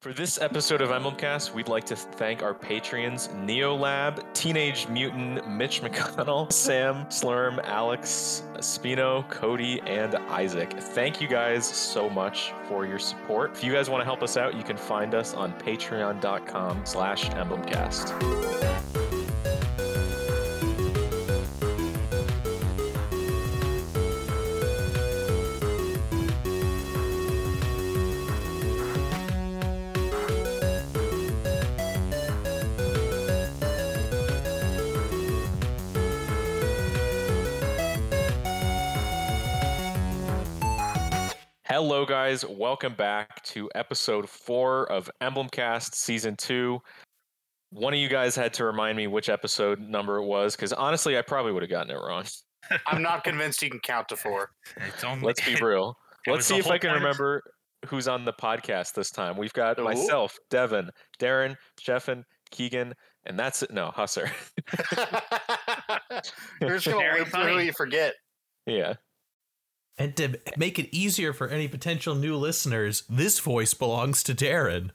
For this episode of Emblemcast, we'd like to thank our patrons Neolab, Teenage Mutant, Mitch McConnell, Sam, Slurm, Alex, Spino, Cody, and Isaac. Thank you guys so much for your support. If you guys want to help us out, you can find us on patreon.com slash emblemcast. Hello, guys. Welcome back to episode four of Emblemcast Season 2. One of you guys had to remind me which episode number it was because honestly, I probably would have gotten it wrong. I'm not convinced you can count to four. It's only, Let's be real. Let's see if I can point of- remember who's on the podcast this time. We've got Ooh. myself, Devin, Darren, Jeffin, Keegan, and that's it. No, Husser. You're just gonna Very live through who funny. you forget. yeah. And to make it easier for any potential new listeners, this voice belongs to Darren.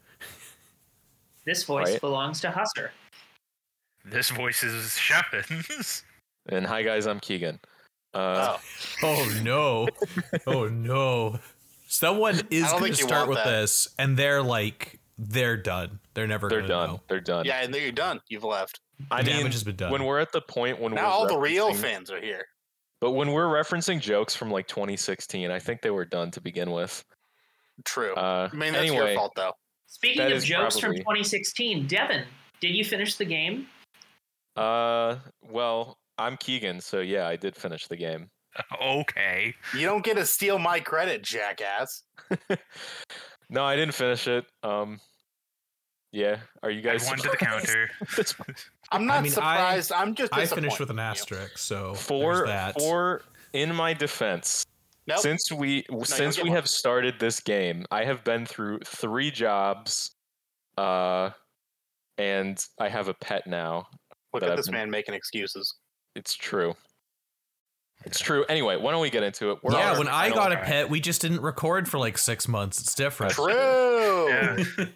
This voice Right. belongs to Husser. This voice is Sheffins. And hi, guys. I'm Keegan. Uh, Oh, Oh no. oh no. Someone is going to start with that. this and they're like, they're done. They're never they're gonna done. know. They're done. yeah, and then you're done. You've left. I The mean, damage has been done. when we're at the point when Now we're all the real fans are here. But when we're referencing jokes from like 2016, I think they were done to begin with. True. Uh, I mean, that's anyway, your fault, though. Speaking of jokes probably- from 2016, Devin, did you finish the game? uh, well, I'm Keegan, so yeah, I did finish the game. Okay. You don't get to steal my credit, jackass. no, I didn't finish it. Um, yeah, are you I guys won to the counter. I'm not mean, surprised. I, am just. I finished with an asterisk, so for there's that. for in my defense, Nope. since we since we one. have started this game, I have been through three jobs, uh, and I have a pet now. Look at I've this been- man making excuses. It's true. It's true. Anyway, why don't we get into it? We're yeah, when I got a pet, we just didn't record for like six months. It's different. True. Yeah.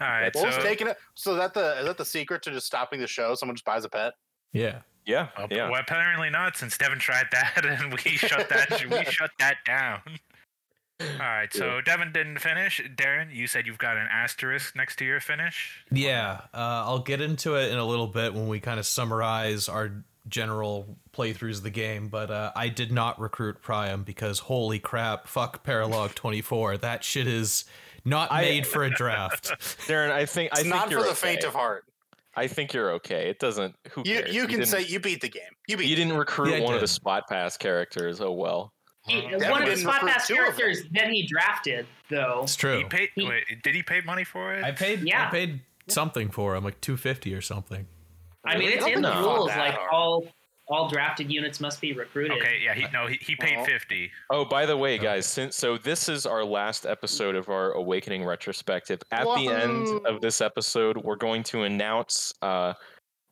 All right. Well, So, taking it. So is that the is that the secret to just stopping the show? Someone just buys a pet. yeah. Yeah, uh, yeah. well, apparently not, since Devin tried that and we shut that we shut that down. All right. So Devin didn't finish. Darren, you said you've got an asterisk next to your finish. Yeah, uh, I'll get into it in a little bit when we kind of summarize our general playthroughs of the game. But uh, I did not recruit Priam because holy crap, fuck Paralog 24. That shit is not I- made for a draft. Darren, I think It's I think not you're for the okay. faint of heart. I think you're okay. It doesn't. Who You cares? you can didn't- say you beat the game. You beat. you didn't recruit Yeah, I one of the spot pass characters. Oh well. He, one of the spot pass two of them. characters that he drafted, though. It's true. He paid. He- wait, did he pay money for it? I paid. Yeah. I paid something for him, like 250 or something. I mean, it's I in the think you fought rules. Like hard. all all drafted units must be recruited. Okay. Yeah. He no. He, he paid Oh. fifty. Oh, by the way, guys, since so this is our last episode of our Awakening retrospective. At the end of this episode, we're going to announce uh,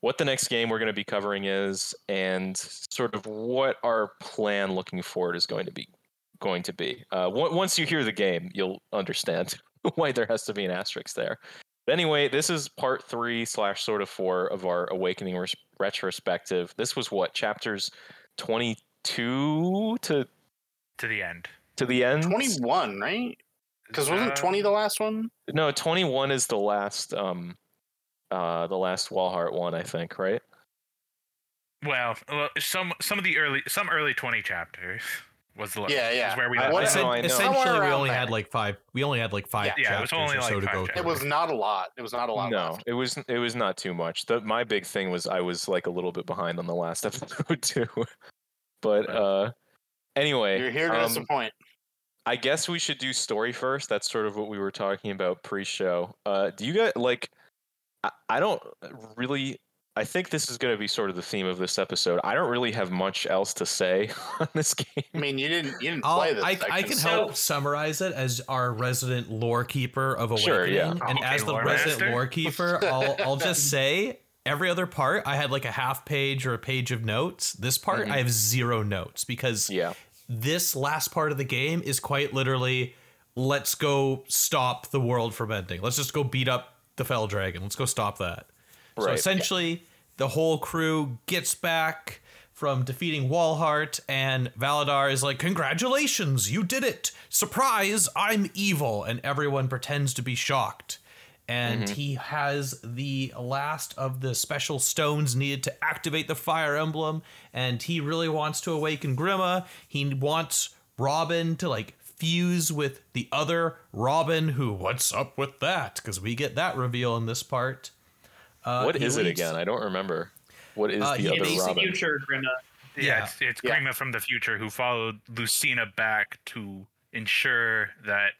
what the next game we're going to be covering is, and sort of what our plan looking forward is going to be. Going to be. Uh, on- once you hear the game, you'll understand why there has to be an asterisk there. But anyway, this is part three slash sort of four of our Awakening res- retrospective. This was what chapters twenty two to to the end. to the end. Twenty one, right? Because wasn't Uh, twenty the last one? No, twenty one is the last um uh the last Walhart one, I think, right? Well, well, some some of the early some early twenty chapters was the Yeah, yeah. was where we I- left What- know, I essentially, we only there. had like five. We only had like five Yeah. Yeah, it was chapters only or like so to five go chapters. It was not a lot. It was not a lot. No, left. it was it was not too much. The my big thing was I was like a little bit behind on the last episode too. But uh anyway, You're here to um, disappoint. I guess we should do story first. That's sort of what we were talking about pre-show. Uh, do you guys like? I, I don't really. I think this is going to be sort of the theme of this episode. I don't really have much else to say on this game. I mean, you didn't you didn't I'll, play this. I, I can so- help summarize it as our resident lore keeper of Awakening. Sure, yeah. And Okay, as the lore resident master. lore keeper, I'll, I'll just say every other part, I had like a half page or a page of notes. This part, Mhm. I have zero notes because Yeah, this last part of the game is quite literally let's go stop the world from ending. Let's just go beat up the Fell Dragon. Let's go stop that. Right. So Right. essentially, the whole crew gets back from defeating Walhart, and Validar is like, Congratulations, you did it! Surprise, I'm evil! And everyone pretends to be shocked. And mm-hmm. he has the last of the special stones needed to activate the fire emblem, and he really wants to awaken Grima. He wants Robin to like fuse with the other Robin, who, what's up with that? Because we get that reveal in this part. Uh, what he is it again? I don't remember. What is Uh, the other basically- Robin? Future Grima. Yeah, Yeah. it's, it's Yeah. Grima from the future who followed Lucina back to ensure that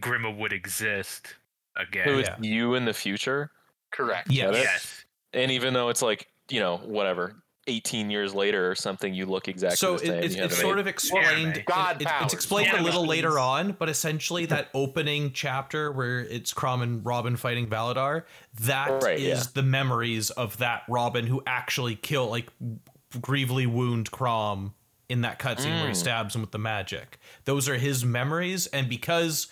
Grima would exist again. Who is Yeah. you in the future? Correct. Yes. Yes. And even though it's like you know whatever, 18 years later or something, you look exactly so the it, same. it's, it's sort of explained. it- God it- it's powers. explained a little later on, but essentially that opening chapter where it's Chrom and Robin fighting Validar, that is Right, yeah. the memories of that Robin who actually killed, like, grievely wound Chrom in that cutscene where he Mm. stabs him with the magic. Those are his memories, and because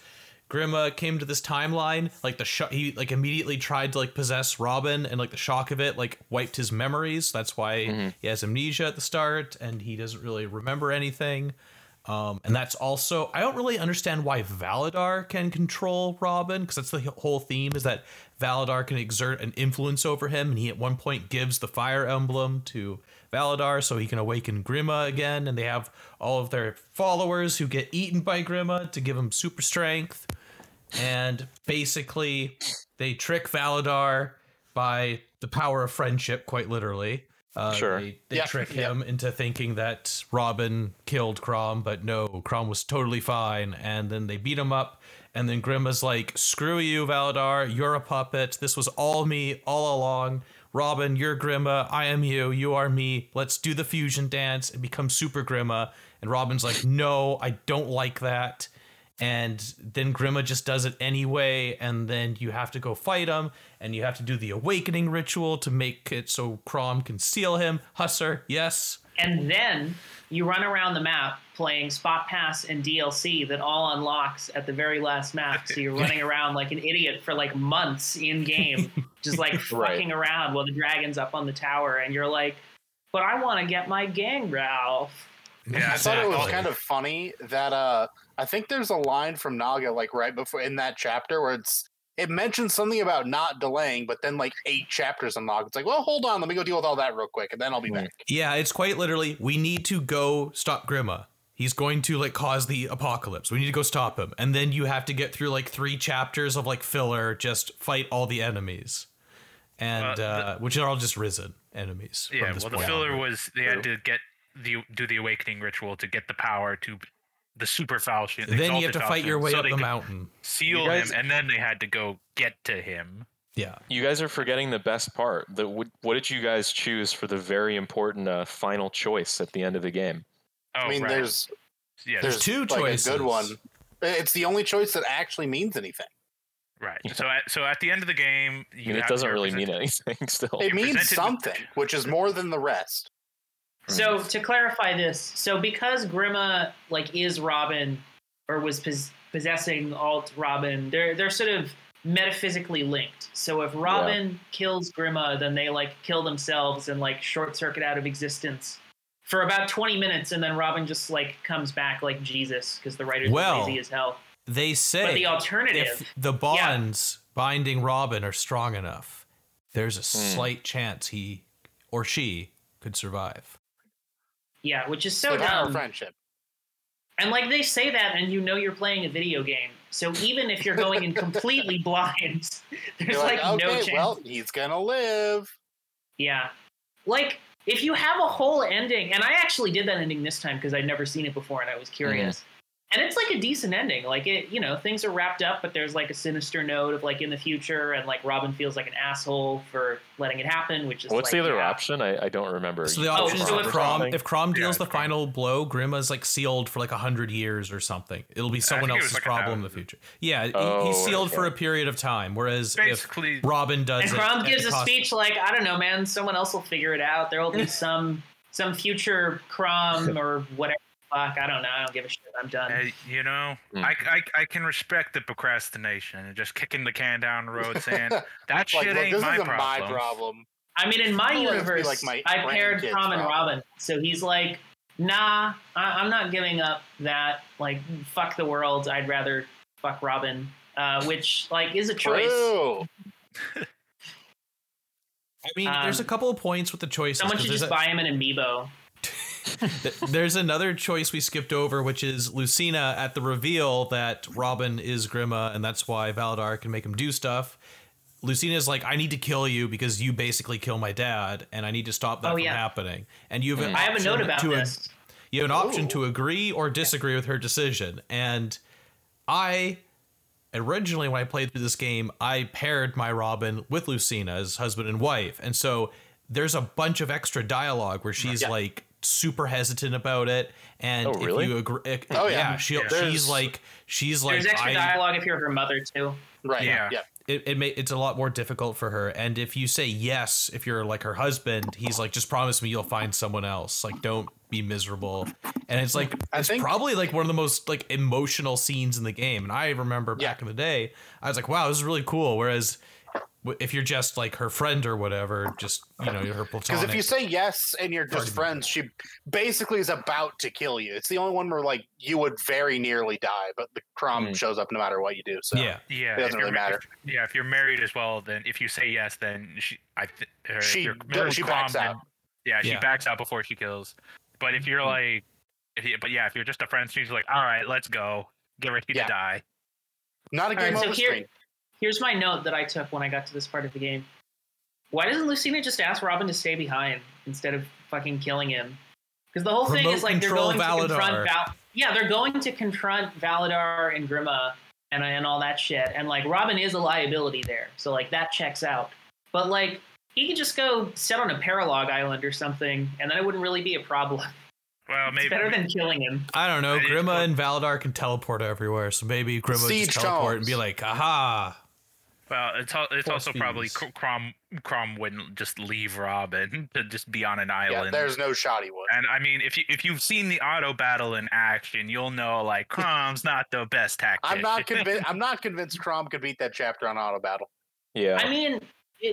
Grima came to this timeline, like the sh- he like immediately tried to like possess Robin, and like the shock of it like wiped his memories. That's why Mm-hmm. he has amnesia at the start, and he doesn't really remember anything. Um, and that's also I don't really understand why Validar can control Robin because that's the whole theme is that Validar can exert an influence over him, and he at one point gives the fire emblem to Validar so he can awaken Grima again, and they have all of their followers who get eaten by Grima to give him super strength, and basically they trick Validar by the power of friendship, quite literally. Uh, Sure. They, they Yeah, trick yeah. him into thinking that Robin killed Chrom, but no, Chrom was totally fine. And then they beat him up. And then Grima's like, screw you, Validar. You're a puppet. This was all me all along. Robin, you're Grima. I am you. You are me. Let's do the fusion dance and become Super Grima. And Robin's like, no, I don't like that. And then Grima just does it anyway. And then you have to go fight him. And you have to do the awakening ritual to make it so Chrom can seal him. Husser, yes. And then you run around the map playing Spot Pass and DLC that all unlocks at the very last map. So you're running around like an idiot for like months in game, just like Right. fucking around while the dragon's up on the tower. And you're like, but I want to get my gang, Ralph. Yeah, I thought it was kind of funny that uh I think there's a line from Naga like right before in that chapter where it's it mentions something about not delaying, but then like eight chapters in unlock. It's like, well, hold on, let me go deal with all that real quick, and then I'll be back. Yeah, it's quite literally, we need to go stop Grima. He's going to like cause the apocalypse. We need to go stop him. And then you have to get through like three chapters of like filler, just fight all the enemies. And Uh, the- uh, which are all just risen enemies. from Yeah, this well, the filler onward. was they had to get the do the awakening ritual to get the power to the super falchion. Then you have exalted to fight your way so up the mountain. seal guys- him, and then they had to go get to him. Yeah. You guys are forgetting the best part. The what, what did you guys choose for the very important uh, final choice at the end of the game? Oh, I mean, right. there's yeah, there's two like choices. a good one. It's the only choice that actually means anything. right. So at so at the end of the game, I you mean, it doesn't to really mean anything still. It means something, which is more than the rest. So to clarify this, so because Grima like is Robin or was pos- possessing alt Robin, they're they're sort of metaphysically linked. So if Robin kills Grima, then they like kill themselves and like short circuit out of existence for about 20 minutes and then Robin just like comes back like Jesus because the writers Well, are lazy as hell. They say But the alternative if the bonds binding Robin are strong enough, there's a hmm. slight chance he or she could survive. Yeah, which is so of dumb. friendship. And like they say that, and you know you're playing a video game. So even if you're going in completely blind, there's You're like, like, no okay, chance. well, he's gonna live. yeah, like if you have a whole ending, and I actually did that ending this time because I'd never seen it before, and I was curious. And it's like a decent ending. Like it, you know, things are wrapped up, but there's like a sinister note of like in the future, and like Robin feels like an asshole for letting it happen, which is What's like, the other yeah. option? I, I don't remember. So the Oh, is if if Chrom Chrom- if Chrom deals Yeah, the Chrom. final blow, Grima's like sealed for like a hundred years or something. It'll be someone else's like problem in the future. Yeah, he- Oh, he's sealed for a period of time. Whereas Basically, if Robin does And Chrom at gives the a cost- speech like, I don't know, man, someone else will figure it out. There will be some some future Chrom or whatever fuck, I don't know. I don't give a shit. I'm done. Hey, you know, Mm. I, I I can respect the procrastination and just kicking the can down the road, saying that Like, shit look, ain't this my isn't problem. my problem. I mean, in my I want it to be universe, like my I paired grandkid's Prom and problem. Robin. So he's like, nah, I- I'm not giving up that. Like, fuck the world. I'd rather fuck Robin, uh, which like is a choice. True. I mean, there's a Um, couple of points with the choices. Someone 'cause should there's just a- buy him an amiibo. Th- There's another choice we skipped over, which is Lucina at the reveal that Robin is Grima, and that's why Validar can make him do stuff. Lucina's like, I need to kill you because you basically kill my dad, and I need to stop that Oh, from yeah. happening. And you have an mm. I have a note option about to this. you have an option to agree or disagree with her decision. And I originally, when I played through this game, I paired my Robin with Lucina as husband and wife. And so there's a bunch of extra dialogue where she's Yeah. like super hesitant about it. And Oh, really? if you agree, eh, Oh, yeah, yeah. she, Yeah. she's There's- like, she's like, There's extra I, dialogue if you're her mother too. Right. Yeah. Yeah. it, it may, it's a lot more difficult for her. And if you say yes, if you're like her husband, he's like, just promise me you'll find someone else. Like, don't be miserable. And it's like, I it's think- probably like one of the most like emotional scenes in the game. And I remember back in the day, I was like, wow, this is really cool. Whereas w- if you're just like her friend or whatever, just, you know, her platonic. Because if you say yes and you're just friends, she basically is about to kill you. It's the only one where like you would very nearly die, but the Chrom Mm. shows up no matter what you do. So yeah. Yeah, It doesn't if really you're, matter. If, yeah, if you're married as well, then if you say yes, then she, I, th- or if She you're married she backs Chrom, then- out. Yeah, she Yeah. backs out before she kills. But if you're Mhm. like, if you, but yeah, if you're just a friend, she's like, all right, let's go, get ready Yeah. to die. not a All game right, so over here- screen. Here's my note that I took when I got to this part of the game. Why doesn't Lucina just ask Robin to stay behind instead of fucking killing him? Because the whole thing is like they're control going to confront Val- Yeah, they're going to confront Validar and Grima and and all that shit. And like Robin is a liability there, so like that checks out. But like he could just go sit on a paralog island or something, and then it wouldn't really be a problem. Well, maybe It's maybe better than killing him. I don't know. Grima and Validar can teleport everywhere. So maybe Grima would just teleport and be like, aha. Well, it's it's Force also probably fees. Chrom Chrom wouldn't just leave Robin to just be on an island. Yeah, island. there's no shot he would. and I mean, if you if you've seen the auto battle in action, you'll know like Chrom's not the best tactic. I'm not convinced. I'm not convinced Chrom could beat that chapter on auto battle. Yeah. I mean,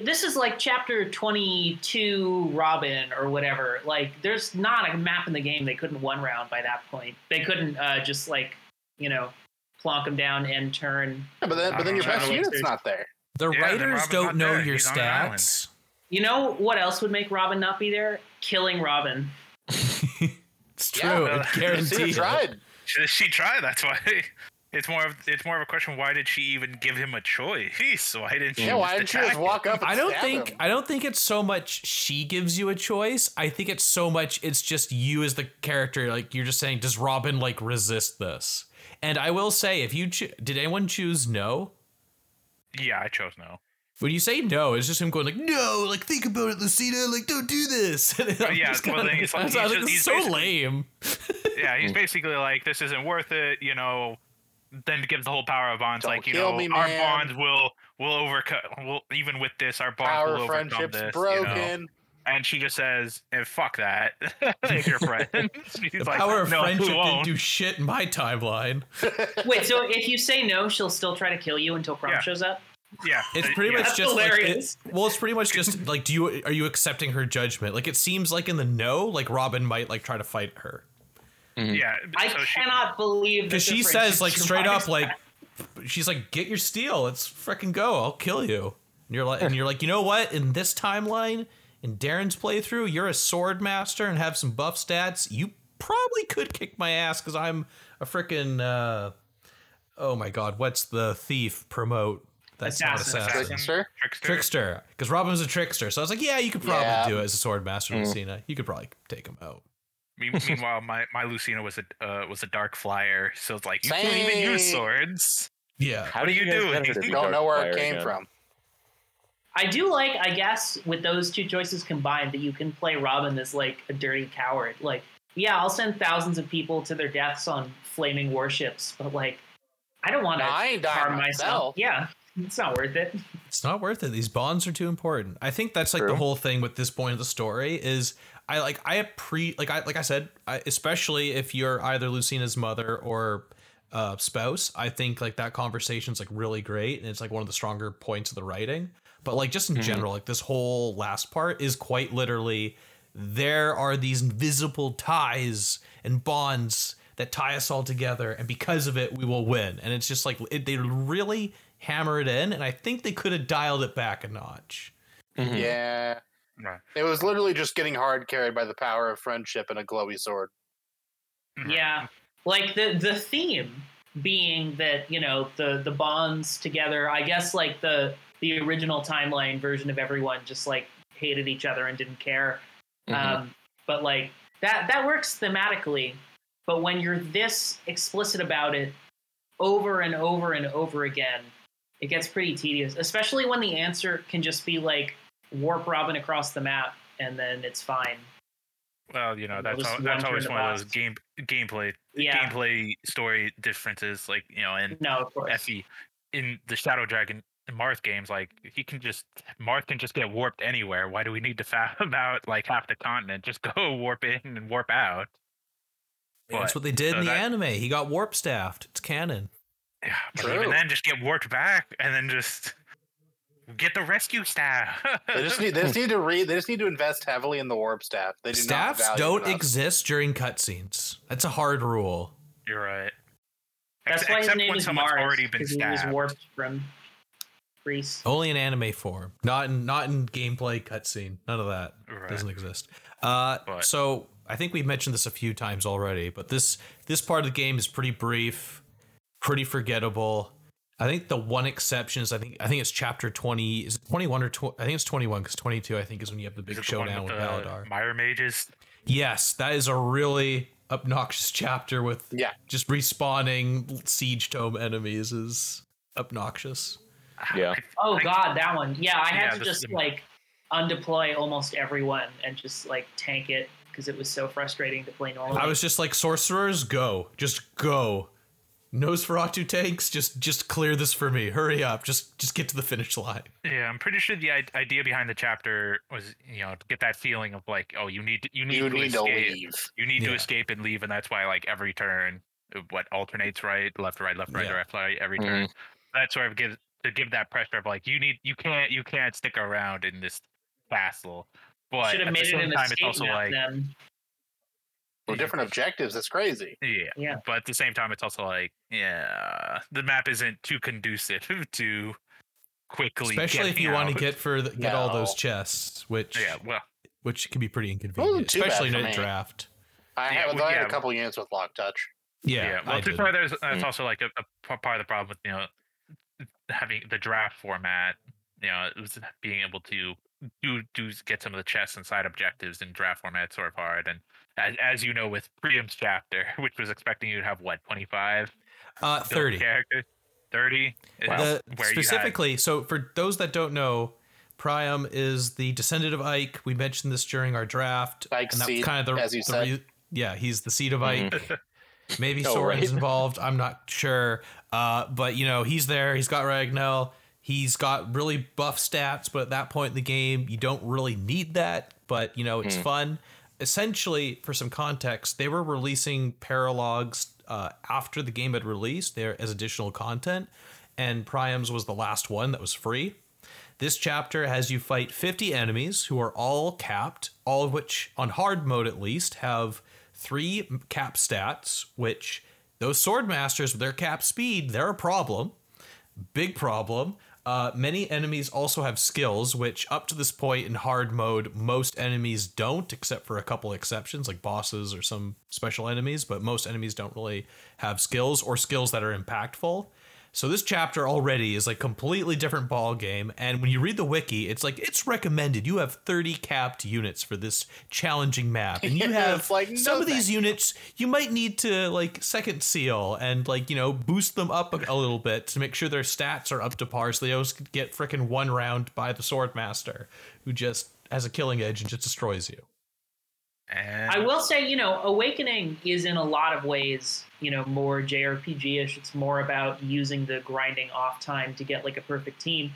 this is like chapter 22 Robin or whatever. Like, there's not a map in the game they couldn't one round by that point. They couldn't uh, just, like, you know, plonk him down and turn. Yeah, but then, but then your best Elixirs. unit's not there. The Yeah, writers don't know there. your He's on an island. stats. You know what else would make Robin not be there? Killing Robin. it's true. well, it's Cena guaranteed. tried. She, she tried. That's why. It's more of it's more of a question. Why did she even give him a choice? Why didn't she? Yeah, why didn't just you just walk up? And I don't stab think him? I don't think it's so much she gives you a choice. I think it's so much it's just you as the character. Like you're just saying, does Robin like resist this? And I will say, if you cho- did anyone choose no? Yeah, I chose no. When you say no, it's just him going like, no, like think about it, Lucina, like don't do this. And yeah, just well, kinda- then he's like- he's like, just- this he's so lame. Yeah, he's basically like, this isn't worth it. You know. Then gives the whole power of bonds. Don't like you know, me, our man. bonds will will overcome. Will even with this, our bonds Our will overcome friendship's this. you know? Broken. And she just says, eh, "Fuck that." if you're friends, she's The like, power of no, friendship didn't do shit in my timeline. Wait, so if you say no, she'll still try to kill you until Chrom Yeah. shows up? Yeah, It's pretty yeah. much That's just like hilarious. it, well, it's pretty much just like do you are you accepting her judgment? Like it seems like in the no, like Robin might like try to fight her Yeah, I so she- cannot believe because she says like straight up survives like she's like get your steel, let's freaking go, I'll kill you. And you're like and you're like you know what? In this timeline, in Darren's playthrough, you're a sword master and have some buff stats. You probably could kick my ass because I'm a freaking uh, oh my god, what's the thief promote? That's not Assassin. assassin. Trickster? trickster. trickster because Robin was a trickster. So I was like, yeah, you could probably Yeah. do it as a sword master, Mm. Lucina. You could probably take him out. Meanwhile, my, my Lucina was a uh, was a dark flyer, so it's like you can't even use swords. Yeah. What do you guys doing? get her Don't know where it came again? from. I do like, I guess, with those two choices combined, that you can play Robin as like a dirty coward. Like, yeah, I'll send thousands of people to their deaths on flaming warships, but like, I don't want to No, I ain't dying harm myself. myself. Yeah, It's not worth it. It's not worth it. These bonds are too important. I think that's like the whole thing with this point of the story is I like I pre like I like I said, I, especially if you're either Lucina's mother or uh, spouse, I think like that conversation's like really great and it's like one of the stronger points of the writing. But like just in Mhm. general, like this whole last part is quite literally there are these invisible ties and bonds that tie us all together and because of it we will win and it's just like it, they really hammer it in and i think they could have dialed it back a notch Mhm. Yeah. Right. It was literally just getting hard carried by the power of friendship and a glowy sword. Mhm. Yeah, like the the theme being that you know the the bonds together. I guess like the the original timeline version of everyone just like hated each other and didn't care. Mhm. Um, but like that that works thematically. But when you're this explicit about it over and over and over again, it gets pretty tedious. Especially when the answer can just be like warp Robin across the map, and then it's fine. Well, you know that's al- that's always one of those game gameplay Yeah. gameplay story differences. Like you know, and No. Effie in the Shadow Dragon Marth games, like he can just Marth can just get warped anywhere. Why do we need to fathom out like half the continent? Just go warp in and warp out. that's what they did so in the that- anime he got warp staffed it's canon Yeah, but True. even then, just get warped back and then just get the rescue staff. They just need they just need to read they just need to invest heavily in the warp staff. They do staffs value don't enough. exist during cutscenes that's a hard rule You're right. That's Ex- why his name when is someone's Mars. already been 'cause he was warped from Greece. only in anime form not in not in gameplay cutscene none of that Right. doesn't exist. Uh, But- so I think we've mentioned this a few times already, but this this part of the game is pretty brief, pretty forgettable. I think the one exception is I think I think it's chapter twenty. Is it twenty one or tw- I think it's twenty one because twenty two I think is when you have the big it the one showdown with, the Validar. Mire mages. Yes, that is a really obnoxious chapter with Yeah. just respawning siege tome enemies is obnoxious. Yeah. Oh I- god, that one. Yeah, I had Yeah, to this- just like undeploy almost everyone and just like tank it because it was so frustrating to play normally. I was just like, sorcerers, go, just go. Nosferatu tanks, just just clear this for me. Hurry up, just just get to the finish line. Yeah, I'm pretty sure the i- idea behind the chapter was, you know, to get that feeling of like, oh, you need to, you need, You to, need to escape. leave. You need to escape and leave, and that's why like every turn, uh, what alternates right, left, right, left, right, Yeah. left, right, every turn. That sort of gives to give that pressure of like, you need, you can't, you can't stick around in this castle. But should at have the made it same an time, it's also like, then. With different objectives, it's crazy. yeah, Yeah. But at the same time, it's also like, yeah, the map isn't too conducive to quickly, Especially if getting you want to get for the, get all those chests, which Yeah, well, which can be pretty inconvenient, too especially in a draft. I Yeah, have well, I had yeah. a couple units with lock touch. Yeah, yeah. Well, I to be fair, there's that's Mm. also like a part of the problem with you know having the draft format. You know, it was being able to do do get some of the chests and side objectives in draft format sort of hard. And as, as you know, with Priam's chapter, which was expecting you to have what 25 Uh, thirty. characters, 30. is The- where you had- specifically, so for those that don't know, Priam is the descendant of Ike. We mentioned this during our draft. Ike's and that seed, kind of the, as you the said. yeah, he's the seed of Mhm. Ike. Maybe Oh, Soren's right. involved. I'm not sure. Uh, but you know, he's there. He's got Ragnell. He's got really buff stats, but at that point in the game, you don't really need that. But you know, it's Hmm. fun. Essentially, for some context, they were releasing paralogs uh, after the game had released there as additional content, and Priam's was the last one that was free. This chapter has you fight 50 enemies who are all capped, all of which, on hard mode at least, have three cap stats, which those sword masters with their cap speed, they're a problem. Big problem. Uh, many enemies also have skills, which up to this point in hard mode, most enemies don't, except for a couple exceptions like bosses or some special enemies, but most enemies don't really have skills or skills that are impactful. So this chapter already is like completely different ball game, and when you read the wiki, it's like it's recommended you have 30 capped units for this challenging map, and you have like, no some of these thank units you might need to like second seal and like you know boost them up a, a little bit to make sure their stats are up to par, so they always get frickin' one round by the sword master, who just has a killing edge and just destroys you. And I will say, you know, Awakening is in a lot of ways, you know, more JRPG-ish. It's more about using the grinding off time to get like a perfect team.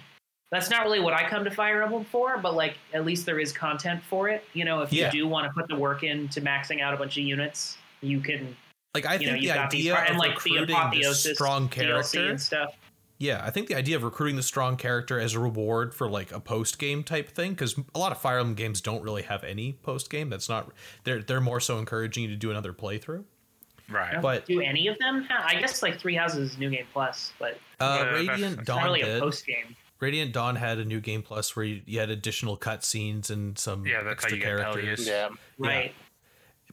That's not really what I come to Fire Emblem for, but like at least there is content for it. You know, if Yeah. you do want to put the work into maxing out a bunch of units, you can. Like I You know, think you've the got these idea and of like the recruiting apotheosis strong DLC character. and stuff. Yeah, I think the idea of recruiting the strong character as a reward for like a post game type thing, because a lot of Fire Emblem games don't really have any post game. That's not they're they're more so encouraging you to do another playthrough. Right. But do any of them? Ha- I guess like Three Houses is New Game Plus, but uh, Uh, Radiant that's not Dawn really a did. post game. Radiant Dawn had a new game plus where you, you had additional cutscenes and some Yeah, that's how extra you get characters. Peleus. Yeah. Right.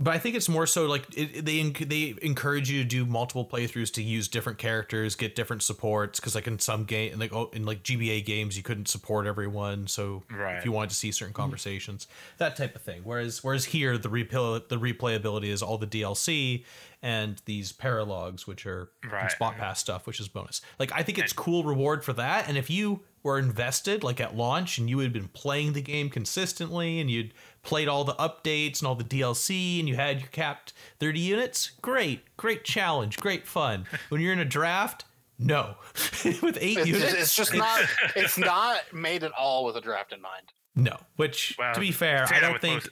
But I think it's more so like it, it- they they encourage you to do multiple playthroughs to use different characters, get different supports. Because like in some game, and like oh, in like GBA games, you couldn't support everyone. So Right. if you wanted to see certain mm-hmm. conversations, that type of thing. Whereas whereas here, the replay the replayability is all the DLC and these paralogs, which are Right. spot pass stuff, which is bonus. Like I think it's cool reward for that. And if you were invested like at launch and you had been playing the game consistently and you'd played all the updates and all the DLC and you had your capped 30 units, great, great challenge, great fun. When you're in a draft, no. With eight It's, units, it's just not. It's not made at all with a draft in mind. no. Which, Well, to be fair, say I don't think. most-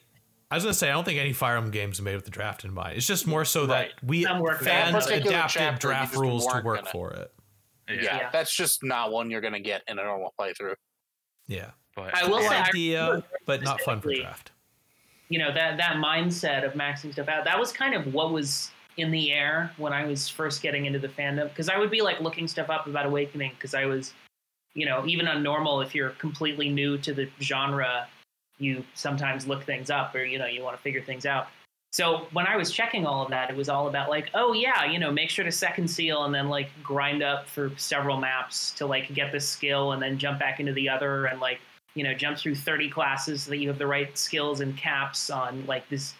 I was gonna say I don't think any Fire Emblem games are made with the draft in mind. It's just more so that we fans That adapted chapter, draft rules to work for it. Yeah. Yeah, Yeah. that's just not one you're gonna get in a normal playthrough. Yeah, But I will cool say, I idea, remember but not fun for draft. you know that that mindset of maxing stuff out that was kind of what was in the air when i was first getting into the fandom because i would be like looking stuff up about awakening because i was you know even on normal if you're completely new to the genre you sometimes look things up or you know you want to figure things out so when i was checking all of that it was all about like oh yeah you know make sure to second seal and then like grind up for several maps to like get this skill and then jump back into the other and like you know jump through 30 classes so that you have the right skills and caps on like this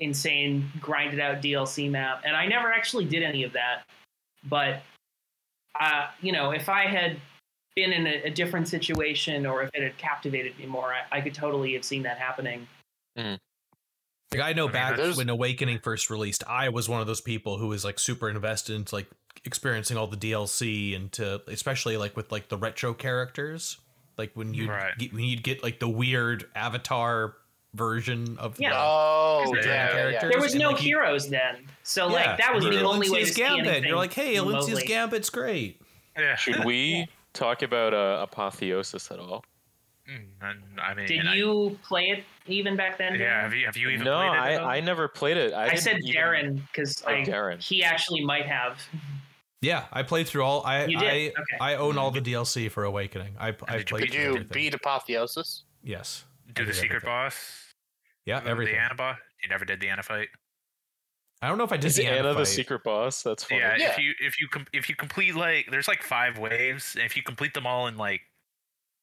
insane grinded out DLC map. And I never actually did any of that. But uh, you know, if I had been in a, a different situation or if it had captivated me more, I, I could totally have seen that happening. Like I know I mean, back there's- when Awakening first released, I was one of those people who was like super invested into like experiencing all the DLC and to especially like with like the retro characters, like when you Right. get, when you'd get like the weird avatar version of Yeah. the, Oh, Yeah, yeah, yeah, yeah, characters. There was and, no like, you- heroes then, so yeah, like that was you the get only way to Alencia's see Gambit. You're like, hey, Alencia's. Gambit's great. yeah. Should we talk about uh, apotheosis at all? Mm, and I mean, Did I- you play it even back then? yeah. Have you have you even no, played it? I, at? I never played it. I, I, said even- Darren because Oh, Darren. he actually might have. Yeah, I played through all. I You did? I Okay. I own all the DLC for Awakening. I I did played Did through you everything. beat Apotheosis? Yes. do the secret everything. boss. Yeah, the everything. Anna boss. You never did the Anna fight. I don't know if I did Is the Anna the secret boss? That's funny. Yeah, Yeah. if you if you com- if you complete like there's like five waves, and if you complete them all in like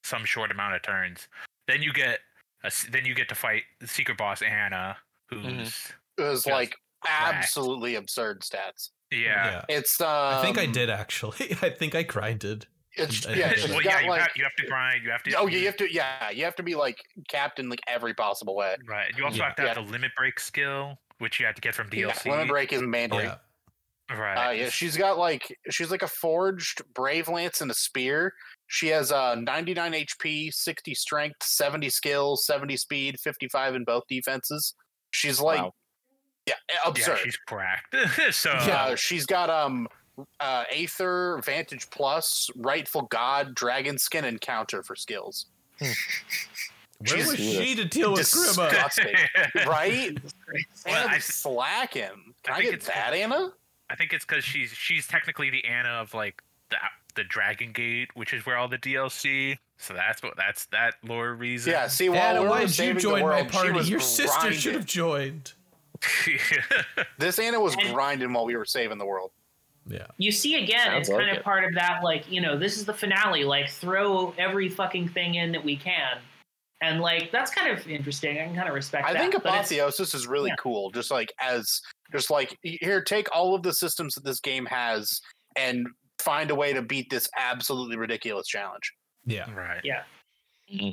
some short amount of turns, then you get a, s- then you get to fight the secret boss Anna, who's Mhm. It was like cracked. absolutely absurd stats. yeah. It's um, I think I did actually. I think I grinded. It's yeah, did. she's Well, got yeah, you, like have, you have to grind. You have to. oh yeah, you have to yeah, you have to be like captain like every possible way. Right. You also Yeah. have to have the limit break skill, which you have to get from Yeah, DLC. limit break is mandatory. Yeah. Right. Uh, yeah, she's got like she's like a forged brave lance and a spear. She has uh 99 HP, 60 strength, 70 skills, 70 speed, 55 in both defenses. She's like Wow. yeah, yeah, absurd. she's cracked. so Uh, she's got um uh Aether, Vantage Plus, Rightful God, Dragon Skin, and Counter for skills. Where She's- was she to deal with Grima? Right? Well, I- slack him. Can I I, get it's- that, Anna? I think it's because she's she's technically the Anna of like the the Dragon Gate, which is where all the DLC. So that's what that's that lore reason. Yeah, see, while Anna, we why were did you join my world, she party? was Your sister should have joined. This Anna was And- grinding while we were saving the world. Yeah. You see again, Sounds it's like kind of part of that, like, you know, this is the finale, like, throw every fucking thing in that we can. And, like, that's kind of interesting. I can kind of respect I that. think but it's- Apotheosis is really yeah. cool. Just like as, just like here, take all of the systems that this game has and find a way to beat this absolutely ridiculous challenge. Yeah. right. Yeah. Mm-hmm.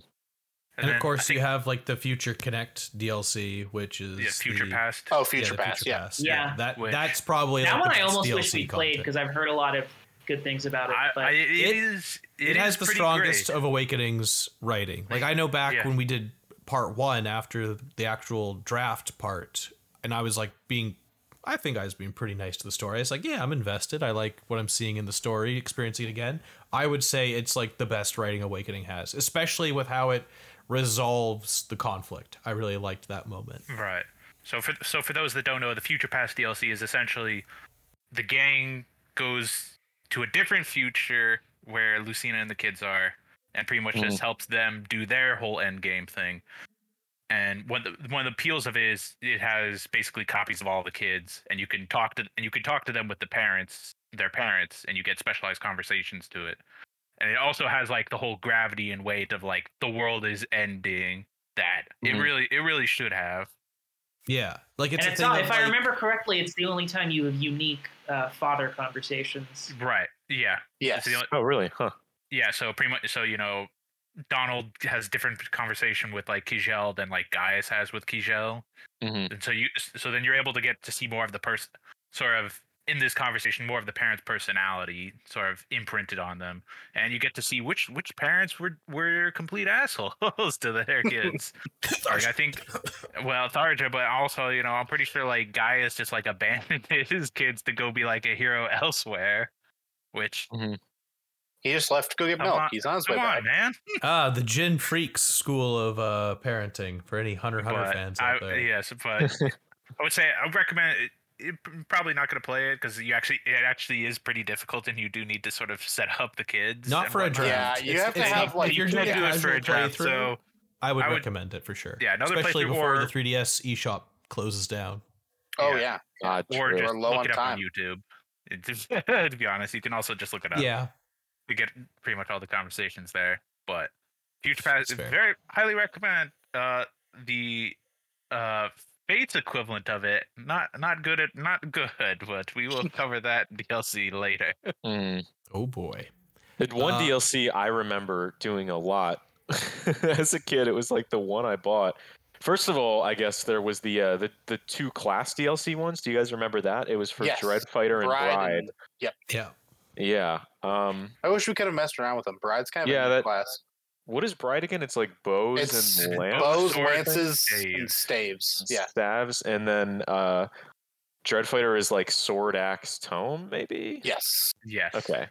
And, then of I course, you have like the Future Connect DLC, which is yeah, Future the, Past. Oh, yeah, Future the Past. Yeah. Yeah. that Which- that's probably that like, one I best almost wish we played because I've heard a lot of good things about it. But I, it It- is. it, is has the strongest great. of Awakenings writing. Like I know back Yeah. when we did part one after the actual draft part, and I was like being, I think I was being pretty nice to the story. It's like, yeah, I'm invested. I like what I'm seeing in the story, experiencing it again. I would say it's like the best writing Awakening has, especially with how it resolves the conflict. I really liked that moment. Right. So for so for those that don't know, the Future Past DLC is essentially the gang goes to a different future where Lucina and the kids are, and pretty much just mm-hmm. helps them do their whole end game thing. And one of the, one of the appeals of it is it has basically copies of all the kids, and you can talk to and you can talk to them with the parents, their parents, and you get specialized conversations to it. And it also has like the whole gravity and weight of like the world is ending that it Mhm. really it really should have. Yeah, like it's a it's thing not, of, if I remember correctly, it's the only time you have unique uh, father conversations. Right. Yeah. Yes. It's only- Oh, really? Huh. yeah. So pretty much. So you know, Donnel has different conversation with like Kjelle than like Gaius has with Kjelle, hmm and so you so then you're able to get to see more of the person sort of in this conversation more of the parents' personality sort of imprinted on them, and you get to see which which parents were were complete assholes to their kids. like I think, well, Tharja, but also you know I'm pretty sure like Gaius just like abandoned his kids to go be like a hero elsewhere, which He just left to go get Come milk. on- He's on his way come back. on, man. Ah, the Ging Freecss School of uh, Parenting for any Hunter Hunter But fans I, out there. Yes, but I would say I would recommend it. it probably not going to play it because you actually it actually is pretty difficult and you do need to sort of set up the kids. Not and for a whatnot. draft. Yeah, you have to have, not- like, you're you doing can't a do it for a casual draft. So I would I would- recommend it for sure. Yeah, another especially before or- the 3DS eShop closes down. Oh Yeah. yeah. God, or true. just We're look it up time. on YouTube. It- to be honest, you can also just look it up. Yeah, you get pretty much all the conversations there. But Future Past, That's very highly recommend. Uh, the uh Fates equivalent of it, not not good at not good, but we will cover that DLC later. Mm. Oh boy. The one Uh, DLC I remember doing a lot as a kid. It was like the one I bought. First of all, I guess there was the uh, the the two class DLC ones. Do you guys remember that? It was for Yes. Dread Fighter and Bride Bride. and- Yeah. Yeah. Um. I wish we could have messed around with them. Bride's kind of Yeah, a new that- class. What is Bride again? It's like bows It's and lance, bows, swords, lances, and staves. staves. Yeah. staves, and then uh, Dread Fighter is like sword, axe, tome, maybe. Yes. Yes. Okay.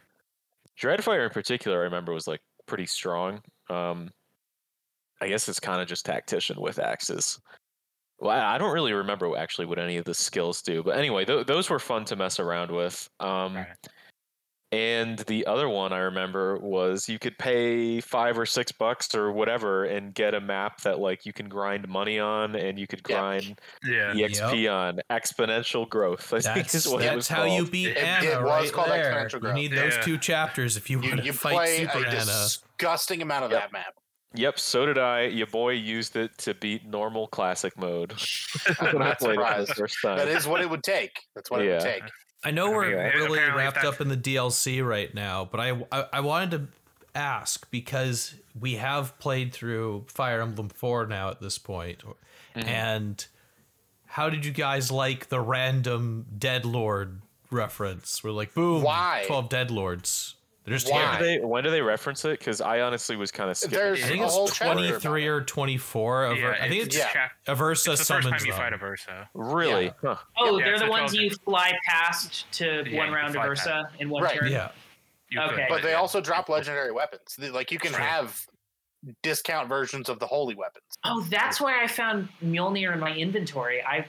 Dreadfire in particular, I remember was like pretty strong. Um, I guess it's kind of just tactician with axes. Well, I I don't really remember actually what any of the skills do, but anyway, th- those were fun to mess around with. Um, Right. And the other one I remember was you could pay five or six bucks or whatever and get a map that like you can grind money on and you could grind Yeah. EXP on exponential growth. I think That's is what it was that's how you beat It- Anna it was right called there. exponential You growth. need those Yeah. two chapters if you You, want to you fight play Super a Anna. disgusting amount of Yep. that map. Yep, so did I. Your boy used it to beat normal classic mode. I'm not played it the surprised. first time. That is what it would take. That's what it would take. I know we're Anyway. really wrapped up in the DLC right now, but I, I I wanted to ask because we have played through Fire Emblem 4 now at this point. Mm-hmm. And how did you guys like the random Dead Lord reference? We're like, boom, Why? 12 Dead Lords. They're just Why? When do they when do they reference it? Because I honestly was kind of skipping. There's I think it's 23 or 24. Of, Yeah, I think it's yeah. chap- Aversa it's the first summons time you them. fight Aversa. really? Yeah. Huh. Oh, Yeah, they're the ones you fly past to Yeah, one round of fly Ursa in one Right. turn. Yeah. You Okay. But they yeah. also drop legendary weapons. Like you can True. have discount versions of the holy weapons. Oh, that's why I found Mjolnir in my inventory. I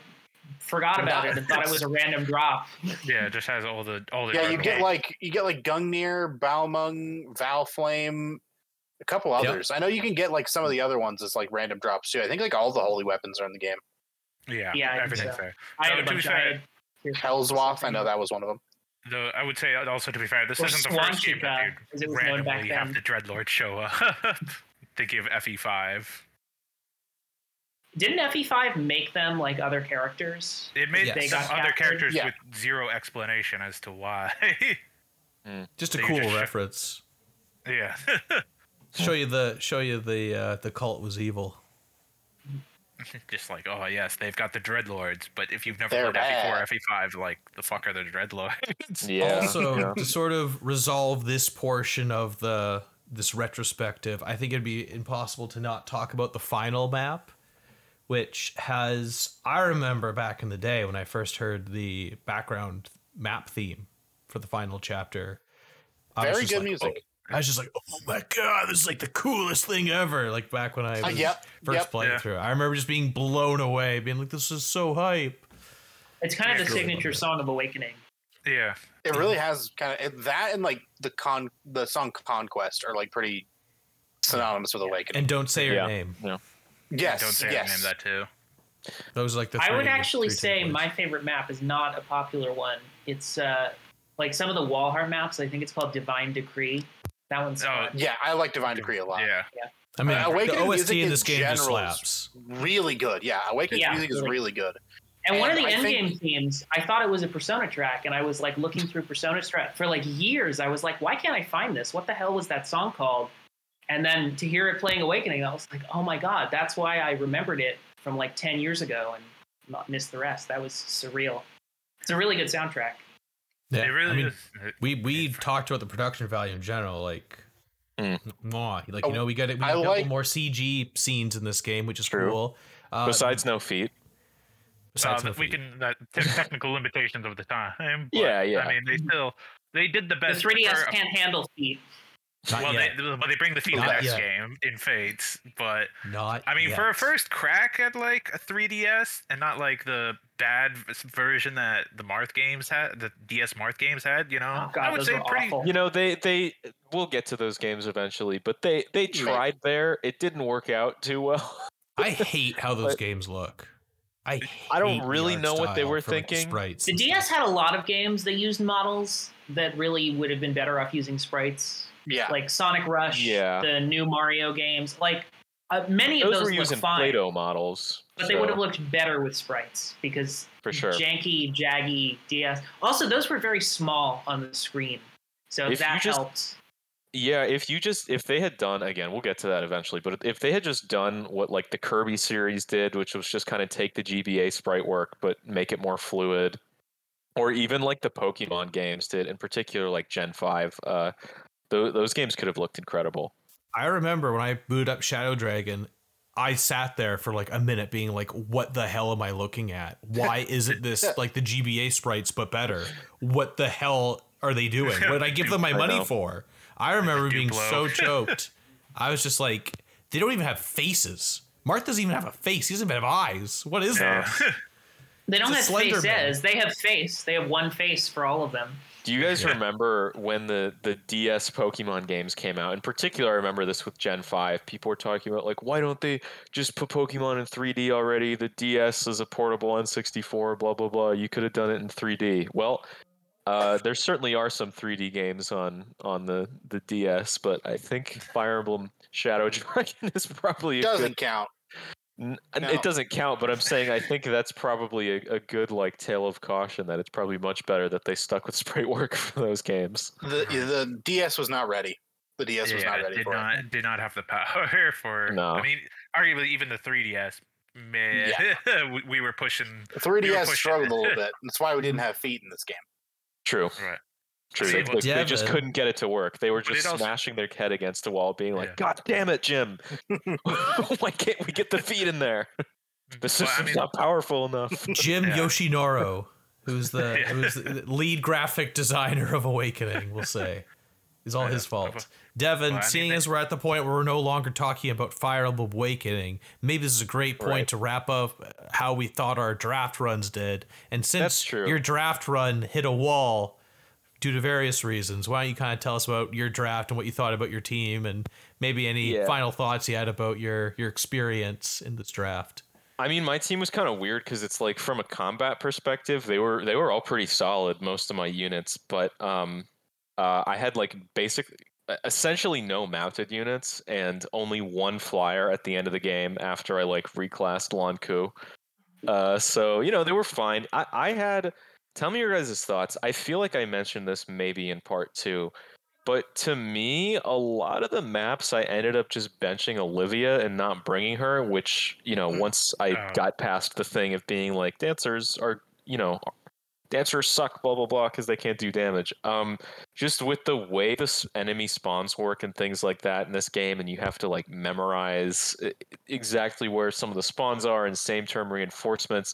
forgot about it and thought it was a random drop. yeah, it just has all the all the Yeah, you get like you get like Gungnir, Balmung, Valflame, a couple Yep. others. I know you can get like some of the other ones as like random drops too. I think like all the holy weapons are in the game. yeah, Yeah, I think everything's so. fair. I had No, a to be bunch. fair- I had three or four Hellswath, I know that was one of them. Though I would say also to be fair, this Or isn't the first game Swanshiga, that uh, as they it was known back randomly have then. the Dreadlord show up. Thinking give FE5. Didn't FE5 make them like other characters? It made Yes. They got other captured? characters Yeah. with zero explanation as to why. Just a They cool just sh- reference. yeah. Show you the show you the uh, the cult was evil. Just like, oh yes, they've got the Dreadlords, but if you've never They're played bad. FE4, FE5, like the fuck are the Dreadlords? Yeah. also yeah. to sort of resolve this portion of the this retrospective i think it'd be impossible to not talk about the final map which has i remember back in the day when i first heard the background map theme for the final chapter I was Very just good like, music. oh, i was just like oh my god this is like the coolest thing ever like back when i Uh, was yep, first yep. playing Yeah. through i remember just being blown away being like this is so hype It's kind of the Sure. signature song of Awakening. yeah. It really has kind of that and like the con the song Conquest are like pretty synonymous with Awakening. and don't say your name. Yeah. name yes, Don't say yes. I named that too. those like the I would actually three say takeaways. my favorite map is not a popular one. It's uh, like some of the Walhart maps. I think it's called Divine Decree. That one's Oh, fun. Yeah, I like Divine Decree a lot. Yeah. I mean, Uh, the Awakening OST music in in this game just general is- slaps. Really good. Yeah, Awakening Yeah, music is really. really good. And one of the I end think- game themes, I thought it was a Persona track, and I was like looking through Persona track for like years. I was like, why can't I find this? What the hell was that song called? And then to hear it playing Awakening, I was like, oh my god, that's why I remembered it from like ten years ago and not missed the rest. That was surreal. It's a really good soundtrack. Yeah, it really I mean, is. It- we we talked about the production value in general, like. Mm. mwah. Like Oh, you know, we got it. We got a couple like- more CG scenes in this game, which is True. cool. Uh, Besides no feet. besides uh, no we feet. can uh, te- technical limitations of the time. but, Yeah, yeah. I mean, they still they did the best. The best. 3DS for- can't handle feet. Not well, yet. they, but they bring the feet Not last yet. game in Fates, but Not. I mean, for a first crack at like a 3DS and not like the bad version that the Marth games had, the DS Marth games had, you know, Oh god, I would say pretty. awful. You know, they they we'll get to those games eventually, but they they tried there. It didn't work out too well. I hate how those But- games look. I I don't really know what they were for, like, the thinking. The DS stuff. had a lot of games that used models that really would have been better off using sprites. Yeah. Like Sonic Rush, Yeah. the new Mario games. Like uh, many of Those those were look using fine, Play-Doh models, but they would have looked better with sprites because for sure. janky, jaggy DS. Also, those were very small on the screen, so If that just- helped. Yeah, if you just if they had done again, we'll get to that eventually. But if they had just done what like the Kirby series did, which was just kind of take the GBA sprite work but make it more fluid, or even like the Pokemon games did, in particular like Gen Five, uh, th- those games could have looked incredible. I remember when I booted up Shadow Dragon, I sat there for like a minute being like, what the hell am I looking at? Why isn't this like the GBA sprites but better? What the hell are they doing? What did I give them my money know. for? I remember being Duplo. so choked. I was just like, they don't even have faces. Marth doesn't even have a face. He doesn't even have eyes. What is Yeah. that? They don't have It's a Slender Man. faces. They have face. They have one face for all of them. Do you guys Yeah. remember when the the DS Pokemon games came out? In particular, I remember this with Gen Five. People were talking about like, why don't they just put Pokemon in 3D already? The DS is a portable N64. Blah blah blah. You could have done it in 3D. Well, uh, there certainly are some 3D games on on the the DS, but I think Fire Emblem Shadow Dragon is probably a Doesn't good. count. N- No. It doesn't count, but I'm saying I think that's probably a, a good like tale of caution that it's probably much better that they stuck with sprite work for those games. The the DS was not ready. The DS was not ready did for it. not did not have the power for. No. I mean, arguably even the 3DS. Man, we, we were pushing. The 3DS pushing struggled a little bit. That's why we didn't have feet in this game. True. Right. True. See, They, but they just couldn't get it to work. They were just it also- smashing their head against a wall, being like, Yeah. "God damn it, Jim! Why can't we get the feet in there? The Well, system's I mean, not powerful enough." Jim Yeah. Yoshinoro, who's the Yeah. who's the lead graphic designer of Awakening, we'll say, is all Yeah. his fault. Devin, Well, seeing as we're at the point where we're no longer talking about Fire Emblem Awakening, maybe this is a great point Right. to wrap up how we thought our draft runs did. And since your draft run hit a wall due to various reasons, why don't you kind of tell us about your draft and what you thought about your team, and maybe any Yeah. final thoughts you had about your your experience in this draft? I mean, my team was kind of weird because it's like from a combat perspective, they were they were all pretty solid, most of my units, but um, uh, I had like basic, e- essentially no mounted units and only one flyer at the end of the game after I like reclassed Lon'qu. Uh, so you know they were fine. I, I had. Tell me your guys' thoughts. I feel like I mentioned this maybe in part two. but to me, a lot of the maps I ended up just benching Olivia and not bringing her, which, you know, Mm. once I Oh. got past the thing of being like dancers are, you know, dancers suck blah blah blah because they can't do damage. Um just with the way the enemy spawns work and things like that in this game and you have to like memorize e- exactly where some of the spawns are and same term reinforcements.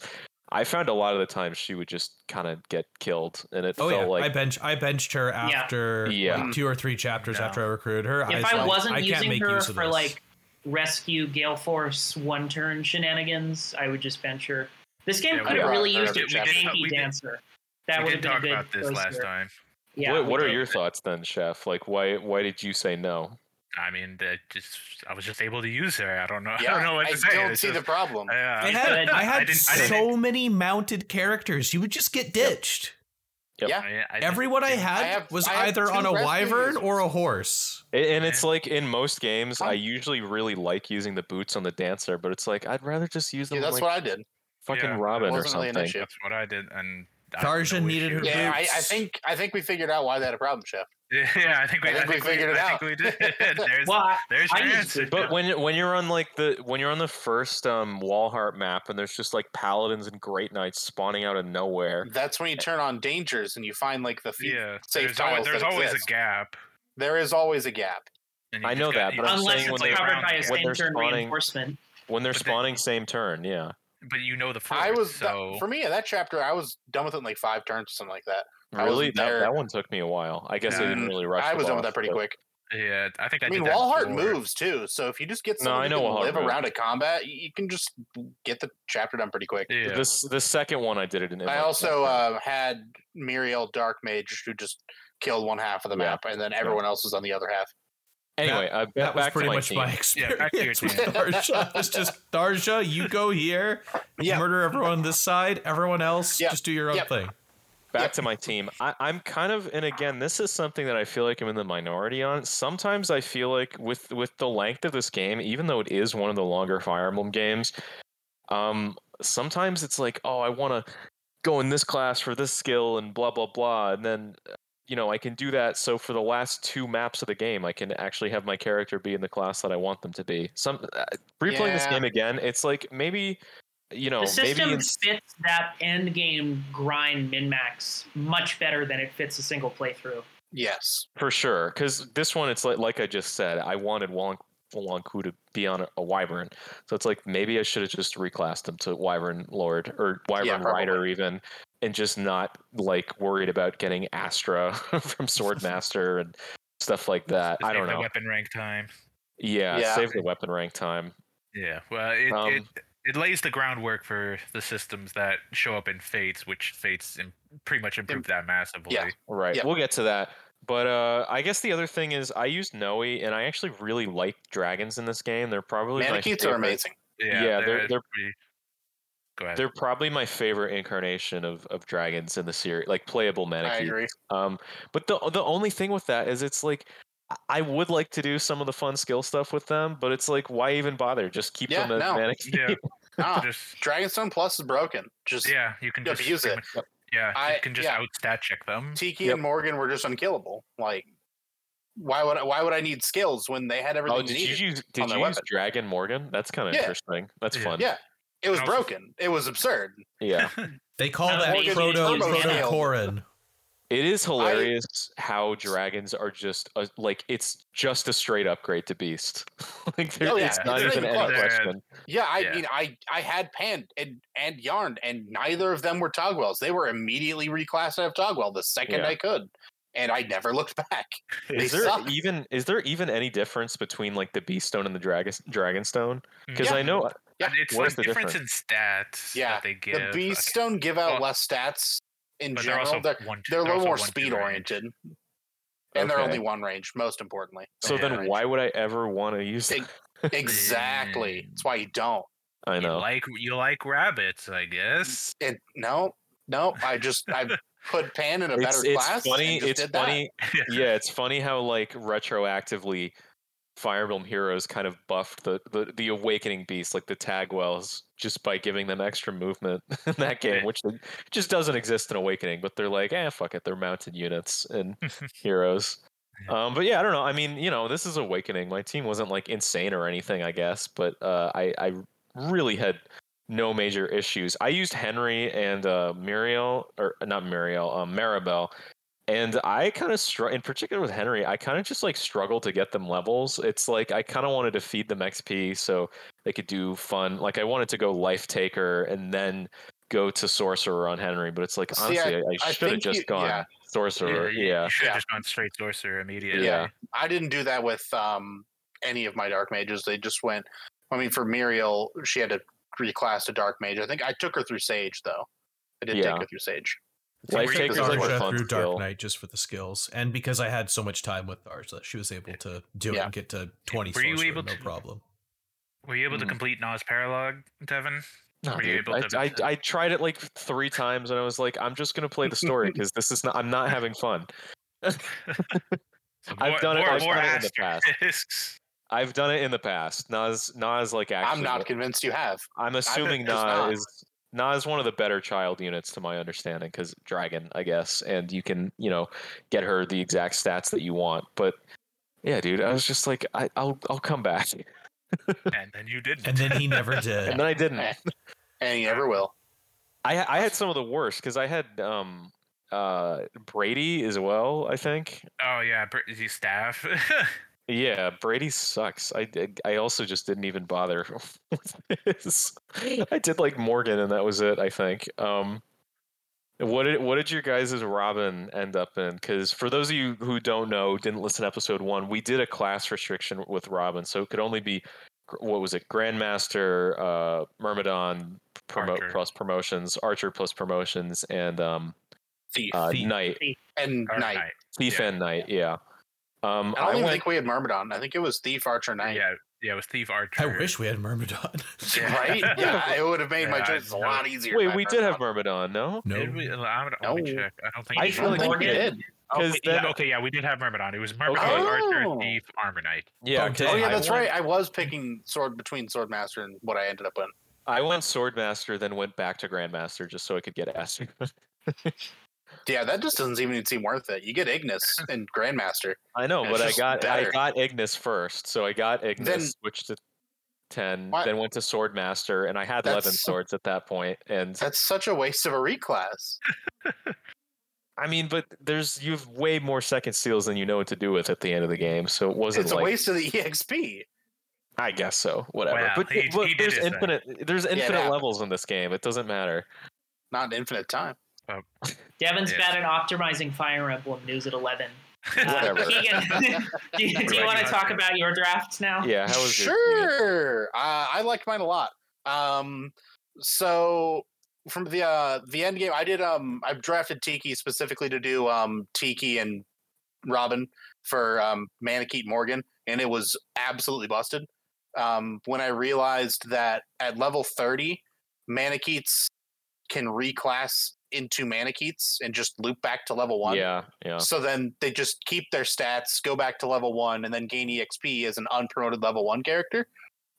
I found a lot of the time she would just kind of get killed and it Oh felt yeah, like I bench I benched her after Yeah. like, two or three chapters No. after I recruited her. If was I wasn't I can't using make her use for this. like rescue Gale Force one turn shenanigans, I would just bench her. This game Yeah, could have did- really used a did- we did- tanky we did- dancer. That would have did been a talk good about this choice last time. Yeah, what, what are your thoughts then, Chef? Like, why why did you say no? I mean, that just I was just able to use her. I don't know. Yeah, I don't know what I say. don't It's see the problem. Yeah, I I- had I had I so didn't- many mounted characters. You would just get ditched. Yep. Yeah. I- I Everyone I didn't- had have- was I either on a wyvern users. or a horse. A- And it's like in most games, I usually really like using the boots on the dancer, but it's like I'd rather just use them Yeah, that's like what I did. fucking Yeah, Robin or wasn't really something. That's what I did, and I Tharja needed her issue. Yeah, I, I think I think we figured out why they had a problem, Chef. Yeah, I think we, I think we figured it I out. think we did. There's, Well, there's your used answer. But when when you're on like the when you're on the first um Walhart map and there's just like paladins and great knights spawning out of nowhere. That's when you turn on dangers and you find like the few. yeah, safe there's always, there's always a gap. There is always a gap. I know got- that, but I'm unless saying it's when they're- covered by a with it. when same turn spawning- reinforcement. When they're But they- spawning same turn, yeah. But you know the fort, I was so for me in that chapter. I was done with it in like five turns or something like that. Really? That, that one took me a while. I guess I didn't really rush. I the was done with that pretty but- quick. yeah, I think I, I mean, did that Walhart moves too, so if you just get No, I know can Walhart live moves. around a combat, you can just get the chapter done pretty quick. Yeah. This the second one I did it in. in I also uh, had Miriel Dark Mage who just killed one half of the Yeah. map, and then everyone else was on the other half. Anyway. uh, That was pretty to my much team. my Yeah, back to your experience with team. Tharja. It's just Tharja, you go here, Yeah. murder everyone on this side, everyone else, Yeah. just do your own Yep. thing. back Yep. to my team. I, I'm kind of, and again, this is something that I feel like I'm in the minority on. Sometimes I feel like with with the length of this game, even though it is one of the longer Fire Emblem games, um, sometimes it's like, oh, I want to go in this class for this skill and blah blah blah, and then. You know, I can do that. So for the last two maps of the game, I can actually have my character be in the class that I want them to be. Some uh, replaying this game again, it's like maybe, you know, the maybe system in, fits that end game grind min max much better than it fits a single playthrough. Yes. For sure, because this one, it's like like I just said, I wanted Lon'qu to be on a, a Wyvern, so it's like maybe I should have just reclassed him to Wyvern Lord or Wyvern Rider even, and just not like worried about getting Astra from Swordmaster and stuff like that. to I don't the know. Weapon rank time. Yeah, Yeah. save the weapon rank time. Yeah, well, it, Um, it it lays the groundwork for the systems that show up in Fates, which Fates pretty much improve that massively. Yeah. Right, Yep. we'll get to that. But uh, I guess the other thing is I used Nowi, and I actually really like dragons in this game. They're probably my Manaketes are favorite- amazing. Yeah, Yeah, they're- they're- pretty... Go ahead. They're probably my favorite incarnation of, of dragons in the series, like playable I agree. Um, but the the only thing with that is it's like I- I would like to do some of the fun skill stuff with them, but it's like why even bother? Just keep Yeah, them as no. manaketes. yeah, Ah, just Dragonstone Plus is broken. Just yeah, you can you just abuse pretty it. much- yeah, I- you can just yeah. out stat check them. Tiki Yep. and Morgan were just unkillable. Like, why would I, why would I need skills when they had everything Oh, did you use did you use. Dragon Morgan? That's kind of Yeah. interesting. That's Yeah. fun. Yeah, it was broken. It was absurd. Yeah. They call Uh, that proto used proto Corrin. It is hilarious how dragons are just a, like it's just a straight upgrade to beast. like there- Oh, yeah, it's not it's even not any question. Yeah, I Yeah. mean, I I had Panne and and Yarne, and neither of them were Taguels. They were immediately reclassed out of Taguel the second Yeah. I could, and I never looked back. They Is there suck. even is there even any difference between like the beast stone and the dragon dragon stone? Mm. Because Yeah. I know Yeah, And it's what like the difference in stats Yeah, that they give. the Beast Stone give out well, less stats in but they're general. They're, one, they're a little more one, two speed range. oriented, and they're only one range. Most importantly, So They're then why would I ever want to use Ex- it? exactly. Mm. That's why you don't. I You know. like you like rabbits, I guess. It no, no. I just I put Panne in a It's, better it's class. funny. and just It's did that. funny. yeah, it's funny how like retroactively Fire Emblem Heroes kind of buffed the, the, the awakening beast, like the Taguels, just by giving them extra movement in that game, which just doesn't exist in Awakening. But they're like, eh, fuck it, they're mounted units and Heroes. Um, but yeah, I don't know. I mean, you know, this is awakening. My team wasn't like insane or anything, I guess, but uh, I I really had no major issues. I used Henry and uh, Miriel, or not Miriel, um, Maribelle, and I kind of struggle. In particular with Henry, I kind of just like struggle to get them levels. It's like I kind of wanted to feed them XP so they could do fun. Like I wanted to go Life Taker and then go to Sorcerer on Henry, but it's like See, honestly, I, I I should have just you- gone yeah. Sorcerer. you, Yeah, you should have Yeah. just gone straight sorcerer immediately. Yeah. I didn't do that with um, any of my dark mages. They just went. I mean, for Miriel, she had to reclass to dark mage. I think I took her through Sage though. I did Yeah. take her through Sage. Life were you- Taker is like a Tharja fun through Dark. Knight just for the skills, and because I had so much time with Tharja, she was able to do it and get to twenty. Were you able no to- problem. Were you able to Mm. complete Nah's Paralog, Devin? No, Were you dude. able I, to- I, I tried it like three times and I was like, I'm just gonna play the story because this is not. I'm not having fun. I've More- done it- More, I've more done it in the past. I've done it in the past. Nah's, Nah's, like actually. I'm not convinced you have. I'm assuming just Nah not. is Nah is one of the better child units to my understanding because dragon, I guess, and you can you know get her the exact stats that you want. But yeah, dude, I was just like, I, I'll I'll come back, and then you didn't. And then he never did. and then I didn't. And he never will. I I had some of the worst because I had um uh Brady as well. I think. oh yeah, Br- is he staff? Yeah, Brady sucks. I did- I also just didn't even bother with this. I did like Morgan, and that was it. I think. Um, what did what did your guys' Robin end up in? Because for those of you who don't know, didn't listen to episode one, we did a class restriction with Robin, so it could only be what was it, Grandmaster, uh, Myrmidon promo- plus promotions, Archer plus promotions, and um, Thief uh, Thief. Knight, and Or Knight. Knight. Thief Yeah. and Knight. Yeah. Um, I don't even went- think we had Myrmidon. I think it was Thief, Archer, Knight. Yeah, yeah, it was Thief Archer. I wish we had Myrmidon. Yeah. Right? Yeah, it would have made my Yeah, choices a lot easier. Wait, we had did have Myrmidon. Myrmidon, no? no, Did we? I'm, let me No. check. I don't think. I feel like we think we did. did. Oh, 'Cause yeah, okay, yeah, we did have Myrmidon. It was Myrmidon, Okay. Archer, Oh. Thief, Armor Knight. Yeah. Okay. Oh yeah, that's went- right. I was picking sword between Swordmaster and what I ended up in. I went Swordmaster, then went back to Grandmaster just so I could get Astra. Yeah, that just doesn't even seem worth it. You get Ignis and Grandmaster. I know, but I just got I got Ignis first, so I got Ignis, Then- switched to ten, Why- then went to Swordmaster, and I had eleven swords at that point. And That's such a waste of a reclass. I mean, but there's you've way more second seals than you know what to do with at the end of the game, so it wasn't It's a waste of the EXP. I guess so, whatever. Well, but, he- but he there's his thing. infinite there's it infinite happened. levels in this game. It doesn't matter. Not infinite time. Devin's Yes. bad at optimizing Fire Emblem news at 11. Uh, Whatever. Keegan, do you, do you want to talk about your drafts now? Yeah, how was your team? sure. Uh, I liked mine a lot. Um, so from the uh, the end game, I did. Um, I drafted Tiki specifically to do um, Tiki and Robin for um, Manakete Morgan, and it was absolutely busted. Um, when I realized that at level thirty, Manaketes can reclass into Manaketes and just loop back to level one. Yeah, yeah. So then they just keep their stats, go back to level one, and then gain EXP as an unpromoted level one character.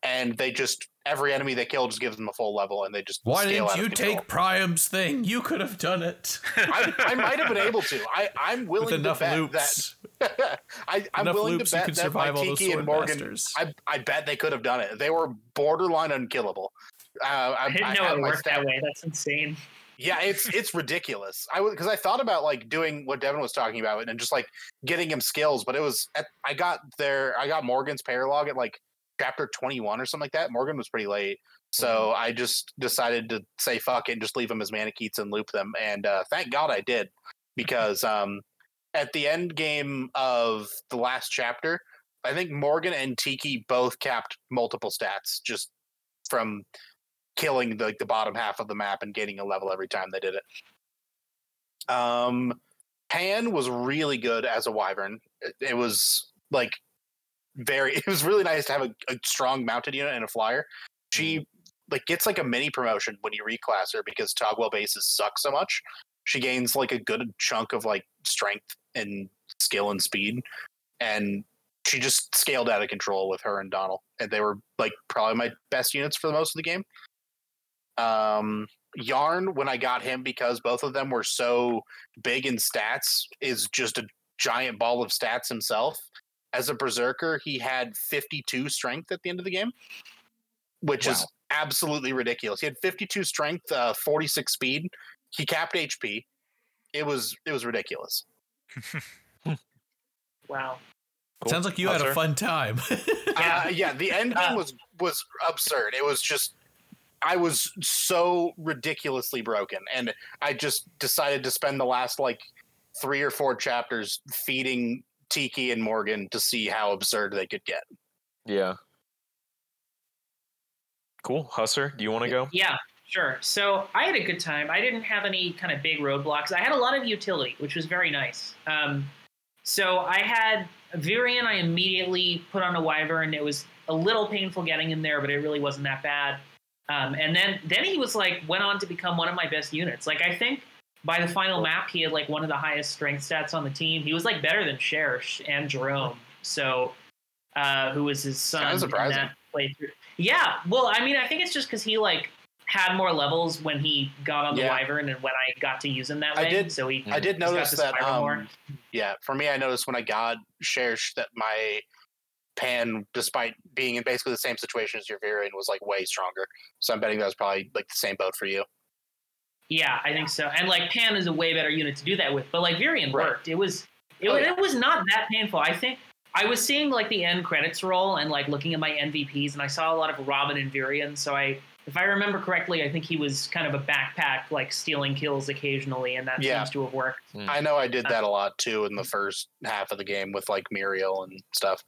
And they just every enemy they kill just gives them a full level, and they just Why scale didn't out of you take Priam's thing? You could have done it I, I might have been able to. I, I'm willing with enough to bet loops. that I, I'm enough willing loops, to you bet that my survive Tiki and Morgan. masters. I, I bet they could have done it. They were borderline unkillable. Uh, I, I didn't I know it worked stat- that way. That's insane. Yeah, it's it's ridiculous. I was because I thought about like doing what Devin was talking about and just like getting him skills, but it was at, I got there. I got Morgan's paralog at like chapter twenty one or something like that. Morgan was pretty late, so I just decided to say fuck it and just leave him as Manaketes and loop them. And uh, thank God I did because um, at the end game of the last chapter, I think Morgan and Tiki both capped multiple stats just from killing the, like the bottom half of the map and gaining a level every time they did it. Um, Panne was really good as a wyvern. It, it was like very. It was really nice to have a, a strong mounted unit and a flyer. She like gets like a mini promotion when you reclass her because Taguel bases suck so much. She gains like a good chunk of like strength and skill and speed, and she just scaled out of control with her and Donnel, and they were like probably my best units for the most of the game. Um, Yarne, when I got him, because both of them were so big in stats, is just a giant ball of stats himself. As a berserker, he had 52 strength at the end of the game, which is absolutely ridiculous. He had 52 strength, uh, 46 speed. He capped HP. It was it was ridiculous. Wow. Cool. Sounds like you had a fun time. Yeah, uh, yeah. The end game Uh, was was absurd. It was just I was so ridiculously broken, and I just decided to spend the last like three or four chapters feeding Tiki and Morgan to see how absurd they could get. Yeah. Cool. Husser, do you want to go? Yeah, sure. So I had a good time. I didn't have any kind of big roadblocks. I had a lot of utility, which was very nice. Um, so I had Virion. I immediately put on a Wyvern. It was a little painful getting in there, but it really wasn't that bad. Um, and then then he was like went on to become one of my best units. Like I think by the final map, he had like one of the highest strength stats on the team. He was like better than Cherche and Jerome. So uh, who was his son? Kinda in that playthrough. Yeah, well, I mean, I think it's just because he like had more levels when he got on the Yeah. Wyvern and when I got to use him that way. I did- So he, I did notice that. Um, yeah, for me, I noticed when I got Cherche that my Panne, despite being in basically the same situation as your Virion, was like way stronger. So I'm betting that was probably like the same boat for you. yeah, I think so. And like Panne is a way better unit to do that with. But like Virion Right. worked. It was it, Oh, was yeah. it was not that painful. I think I was seeing like the end credits roll and like looking at my MVPs, and I saw a lot of Robin and Virion. So I. If I remember correctly, I think he was kind of a backpack, like stealing kills occasionally, and that Yeah. seems to have worked. I know I did uh, that a lot too in the first half of the game with like Miriel and stuff.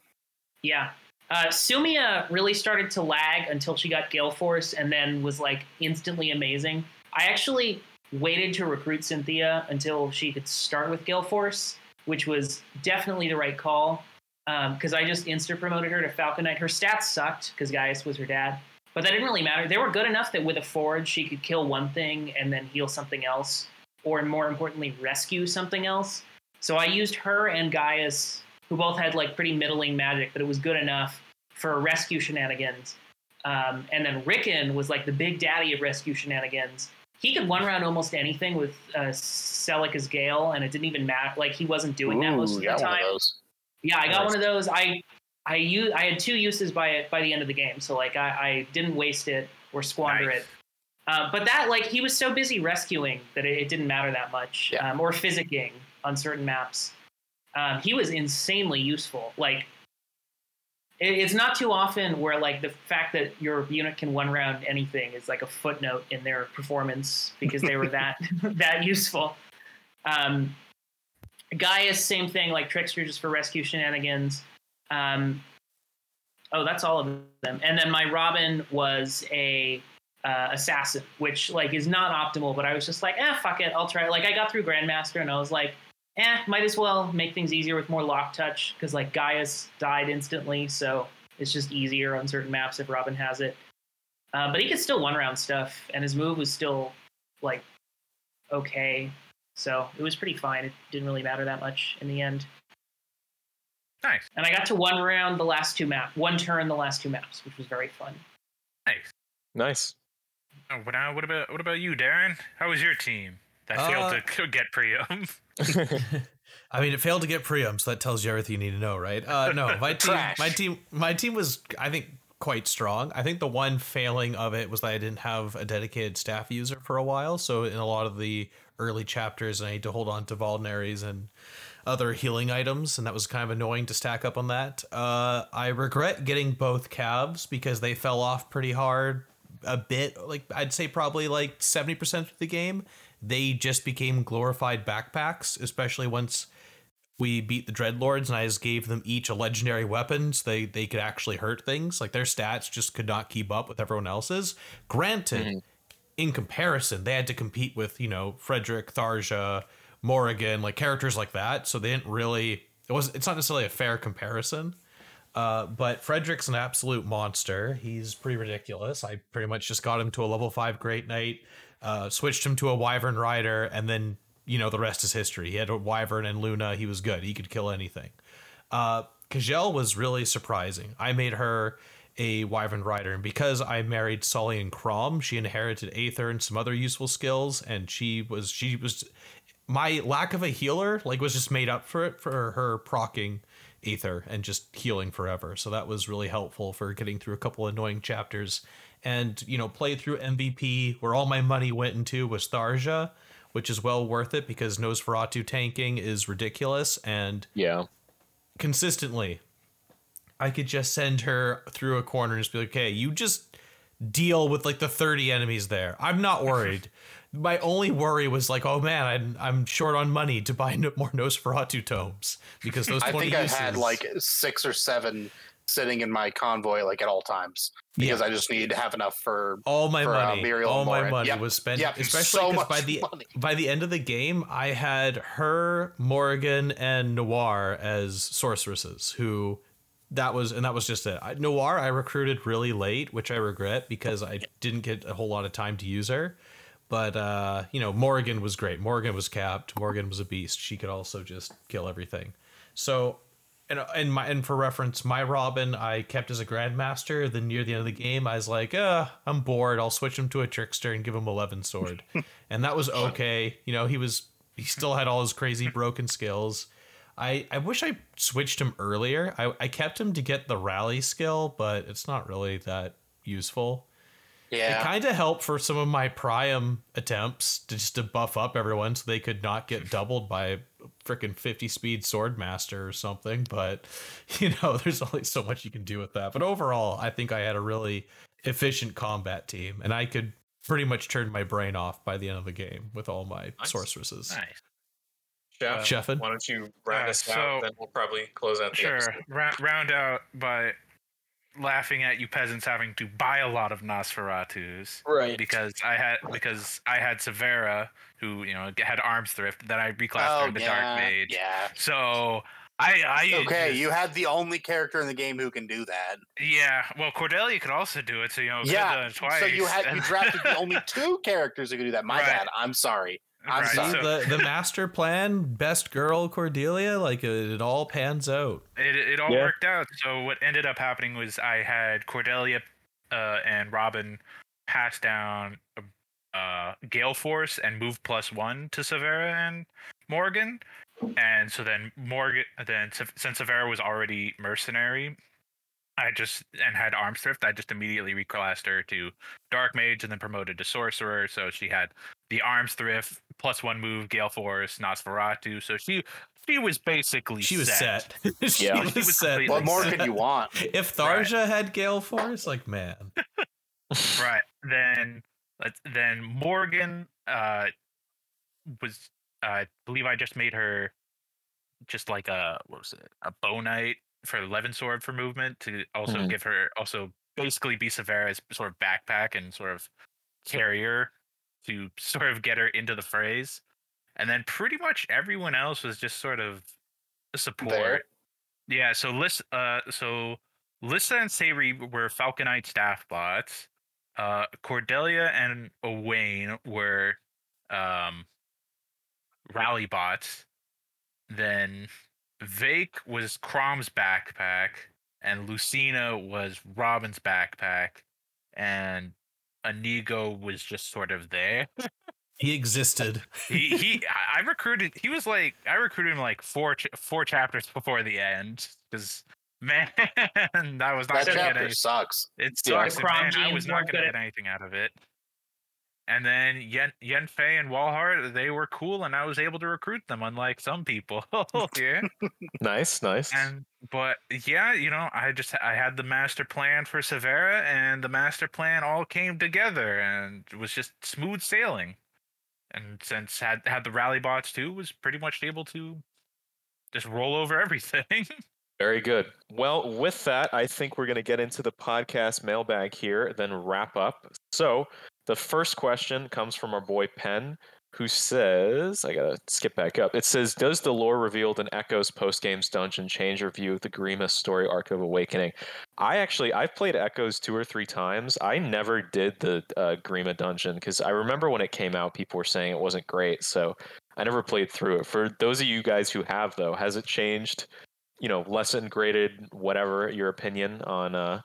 Yeah. Uh, Sumia really started to lag until she got Gale Force and then was like instantly amazing. I actually waited to recruit Cynthia until she could start with Gale Force, which was definitely the right call because I just insta promoted her to Falcon Knight. Her stats sucked because Gaius was her dad, but that didn't really matter. They were good enough that with a Forge, she could kill one thing and then heal something else, or more importantly, rescue something else. So I used her and Gaius who both had like pretty middling magic, but it was good enough for rescue shenanigans. Um, and then Ricken was like the big daddy of rescue shenanigans. He could one round almost anything with uh, Celica's Gale, and it didn't even matter. Like he wasn't doing that most of the time. of those. Yeah, I got Nice. one of those. I I used, I had two uses by it by the end of the game, so like I, I didn't waste it or squander Nice. it. Uh, but that like he was so busy rescuing that it, it didn't matter that much, Yeah. um, or physicking on certain maps. Um, he was insanely useful. Like it, it's not too often where like the fact that your unit can one round anything is like a footnote in their performance because they were that that useful. Um, Gaius, same thing, like Trickster just for rescue shenanigans. Um, oh, that's all of them. And then my Robin was a uh, assassin, which like is not optimal, but I was just like, eh, fuck it, I'll try. Like I got through Grandmaster and I was like, eh, might as well make things easier with more lock touch because like Gaius died instantly, so it's just easier on certain maps if Robin has it. Uh, but he could still one round stuff, and his move was still like okay. So it was pretty fine. It didn't really matter that much in the end. Nice, And I got to one round the last two maps, one turn the last two maps, which was very fun. nice. Nice. Oh, what, uh, what about what about you, Darren? How was your team that failed Uh, to get Priam? I mean, it failed to get Priam, so that tells you everything you need to know, right? Uh, no, my team, my team, my team was, I think, quite strong. I think the one failing of it was that I didn't have a dedicated staff user for a while. So in a lot of the early chapters, I need to hold on to Vulnaries and other healing items, and that was kind of annoying to stack up on that. Uh, I regret getting both calves because they fell off pretty hard a bit. Like I'd say probably like seventy percent of the game, they just became glorified backpacks, especially once we beat the Deadlords and I just gave them each a legendary weapon so they they could actually hurt things. Like their stats just could not keep up with everyone else's. Granted, in comparison, they had to compete with, you know, Frederick, Tharja, Morrigan, like characters like that. So they didn't really it was it's not necessarily a fair comparison. Uh, but Frederick's an absolute monster. He's pretty ridiculous. I pretty much just got him to a level five Great Knight, uh, switched him to a Wyvern Rider, and then you know the rest is history. He had a Wyvern and Luna. He was good. He could kill anything. Uh, Kjelle was really surprising. I made her a Wyvern Rider, and because I married Sully and Chrom, she inherited Aether and some other useful skills, and she was she was my lack of a healer like was just made up for it for her procking Aether and just healing forever. So that was really helpful for getting through a couple annoying chapters. And, you know, play through MVP where all my money went into was Tharja, which is well worth it because Nosferatu tanking is ridiculous and Yeah. consistently I could just send her through a corner and just be like, okay, you just deal with like the 30 enemies there. I'm not worried. My only worry was like, oh man, I'm, I'm short on money to buy no, more Nosferatu tomes because those 20 I think I had like six or seven sitting in my convoy like at all times because Yeah. I just needed to have enough for. all my for, uh, money, Miriel all my money Yep, was spent, yep, especially so because by the money. by the end of the game, I had her, Morgan, and Noir as sorceresses. Who that was, and that was just it. I, Noir, I recruited really late, which I regret because I didn't get a whole lot of time to use her. But uh, you know, Morgan was great. Morgan was capped. Morgan was a beast. She could also just kill everything. So and and my and for reference, my Robin I kept as a grandmaster. Then near the end of the game, I was like, uh, I'm bored. I'll switch him to a trickster and give him eleven sword, and that was okay. You know, he was he still had all his crazy broken skills. I I wish I switched him earlier. I I kept him to get the rally skill, but it's not really that useful. It kind of helped for some of my Priam attempts to just to buff up everyone so they could not get doubled by a freaking 50 speed sword master or something. But, you know, there's only so much you can do with that. But overall, I think I had a really efficient combat team and I could pretty much turn my brain off by the end of the game with all my Nice. sorceresses. Nice. Jeff, Sheffin? why don't you round Uh, us so- out? Then we'll probably close out the Sure. episode. Ra- round out by laughing at you peasants having to buy a lot of Nosferatus. Right. Because I had because I had Severa who you know had arms thrift that I reclassed her oh into yeah, Dark Mage. yeah. So I I Okay, just- you had the only character in the game who can do that. yeah. Well, Cordelia could also do it. So you know Yeah, it twice. so you had you drafted the only two characters who could do that. My Right. bad. I'm sorry. I'm Right, sorry. See, so- the, the master plan, best girl Cordelia, like it, it all pans out. it, it all Yeah. worked out. So what ended up happening was I had Cordelia uh, and Robin pass down uh, Gale Force and move plus one to Severa and Morgan, and so then Morgan then since Severa was already mercenary. I just and had arms thrift. I just immediately reclassed her to dark mage and then promoted to sorcerer. So she had the arms thrift plus one move, Gale Force, Nosferatu. So she she was basically She was set. she Yeah. was She was set. What more could you want? If Tharja had Gale Force, like man, right then let's then morgan uh was i believe i just made her just like a what was it a bow knight for the levin sword for movement to also Mhm. give her also basically be severa's sort of backpack and sort of carrier to sort of get her into the phrase and then pretty much everyone else was just sort of support There. yeah, so Lys, uh, so Lissa and Say'ri were Falcon Knight staff bots. Uh, Cordelia and Owain were um, rally bots. Then Vaike was Chrom's backpack, and Lucina was Robin's backpack, and Inigo was just sort of there he existed. he, he I I recruited he was like I recruited him like four ch- four chapters before the end because man that was not That gonna get chapter any sucks. it Yeah. sucks The and Chrom man, I was not gonna get anything out of it and then Yen Yen'fay and Walhart they were cool and I was able to recruit them unlike some people yeah Nice, nice. and but yeah you know I just I had the master plan for Severa and the master plan all came together and it was just smooth sailing and since had had the rally bots too was pretty much able to just roll over everything Very good. Well, with that, I think we're going to get into the podcast mailbag here, then wrap up. So, the first question comes from our boy Penn, who says, I got to skip back up. It says, Does the lore revealed in Echo's post games dungeon change your view of the Grima story arc of Awakening? I actually, I've played Echoes two or three times. I never did the uh, Grima dungeon because I remember when it came out, people were saying it wasn't great. So, I never played through it. For those of you guys who have, though, has it changed? you know, lesson graded, whatever your opinion on uh,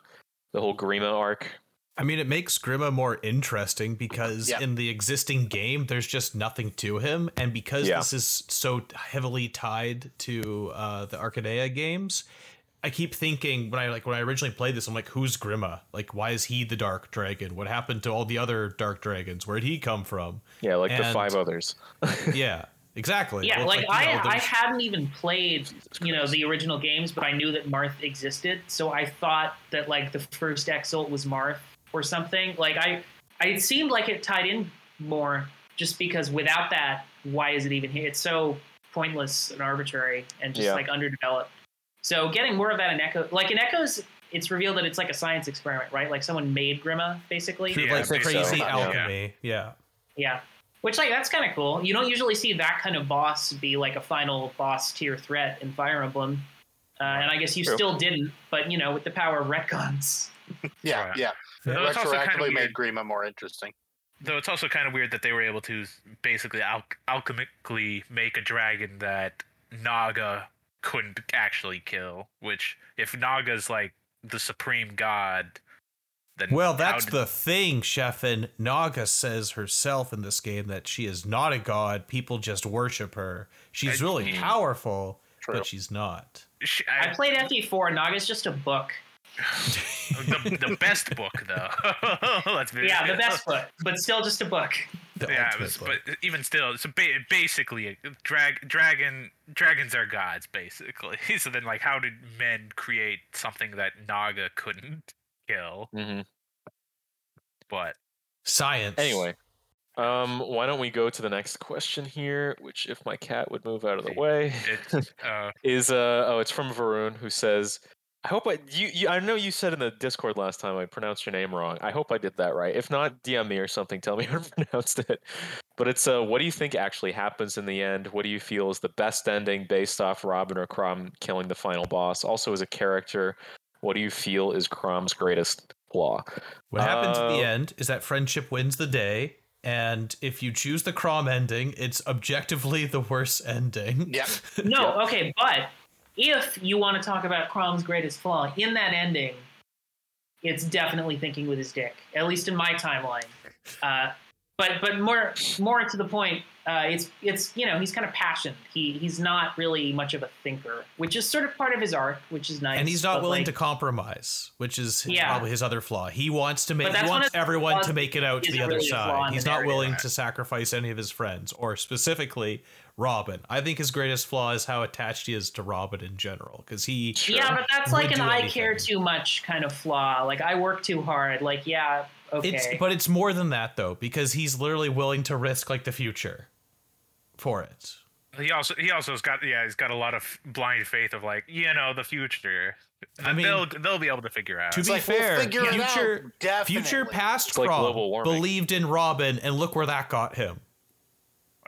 the whole Grima arc? I mean, it makes Grima more interesting because Yeah. in the existing game, there's just nothing to him, and because Yeah. this is so heavily tied to uh, the Archanea games, I keep thinking when I like when I originally played this, I'm like, who's Grima? Like, why is he the Dark Dragon? What happened to all the other Dark Dragons? Where'd he come from? Yeah, like the five others. yeah, exactly. Yeah, Well, it's like, I, know, I hadn't even played, you know, the original games, but I knew that Marth existed, so I thought that like the first Exalt was Marth or something. Like I, I it seemed like it tied in more, just because without that, why is it even here? It's so pointless and arbitrary and just Yeah. like underdeveloped. So getting more of that in Echo, like in Echoes, it's revealed that it's like a science experiment, right? Like someone made Grima, basically. Yeah, like I think so. crazy Yeah. alchemy. Yeah. Yeah. Which like that's kind of cool. You don't usually see that kind of boss be like a final boss tier threat in Fire Emblem. Uh, and I guess you True. still didn't, but you know, with the power of retcons. Yeah, Right. Yeah. Though it's also kind of Retroactively weird. made Grima more interesting. Though it's also kind of weird that they were able to basically al- alchemically make a dragon that Naga couldn't actually kill. Which, if Naga's like the supreme god, then Well, that's did- the thing, Sheffin. Naga says herself in this game that she is not a god. People just worship her. She's I- really powerful, True. but she's not. She, I I, played FE4. Naga's just a book. The, the best book though. Let's be Yeah, the best book, but still just a book. The yeah, was, book. but even still, so ba- basically, a drag dragon dragons are gods, basically. so then, like, how did men create something that Naga couldn't kill? hmm But Science. Anyway, um, why don't we go to the next question here? Which, if my cat would move out of the way, it's uh, is uh oh, it's from Varun who says, "I hope I you, you I know you said in the Discord last time I pronounced your name wrong. I hope I did that right. If not, DM me or something. Tell me how to pronounce it. But it's uh, what do you think actually happens in the end? What do you feel is the best ending based off Robin or Chrom killing the final boss? Also, as a character, what do you feel is Chrom's greatest flaw? what happens at the Uh, end is that friendship wins the day, and if you choose the Crom ending, it's objectively the worst ending. Yeah. No, okay, but if you want to talk about Chrom's greatest flaw in that ending, it's definitely thinking with his dick. At least in my timeline. Uh, but but more more to the point, uh, it's it's you know he's kind of passionate. He he's not really much of a thinker, which is sort of part of his arc, which is nice. and he's not willing like, to compromise, which is Yeah. probably his other flaw. He wants to make he wants everyone to make it out to the other really side. He's the not narrative. willing to sacrifice any of his friends, or specifically Robin. I think his greatest flaw is how attached he is to Robin in general, because he Yeah, but that's like an do I care too much kind of flaw. Like I work too hard. Like yeah, okay. It's but it's more than that though, because he's literally willing to risk like the future for it. he also he also has got yeah he's got a lot of blind faith of like you know the future. I mean- they'll they'll be able to figure out. To be like, we'll fair, figure out, future definitely. future past It's like Chrom global warming. believed in Robin, and look where that got him.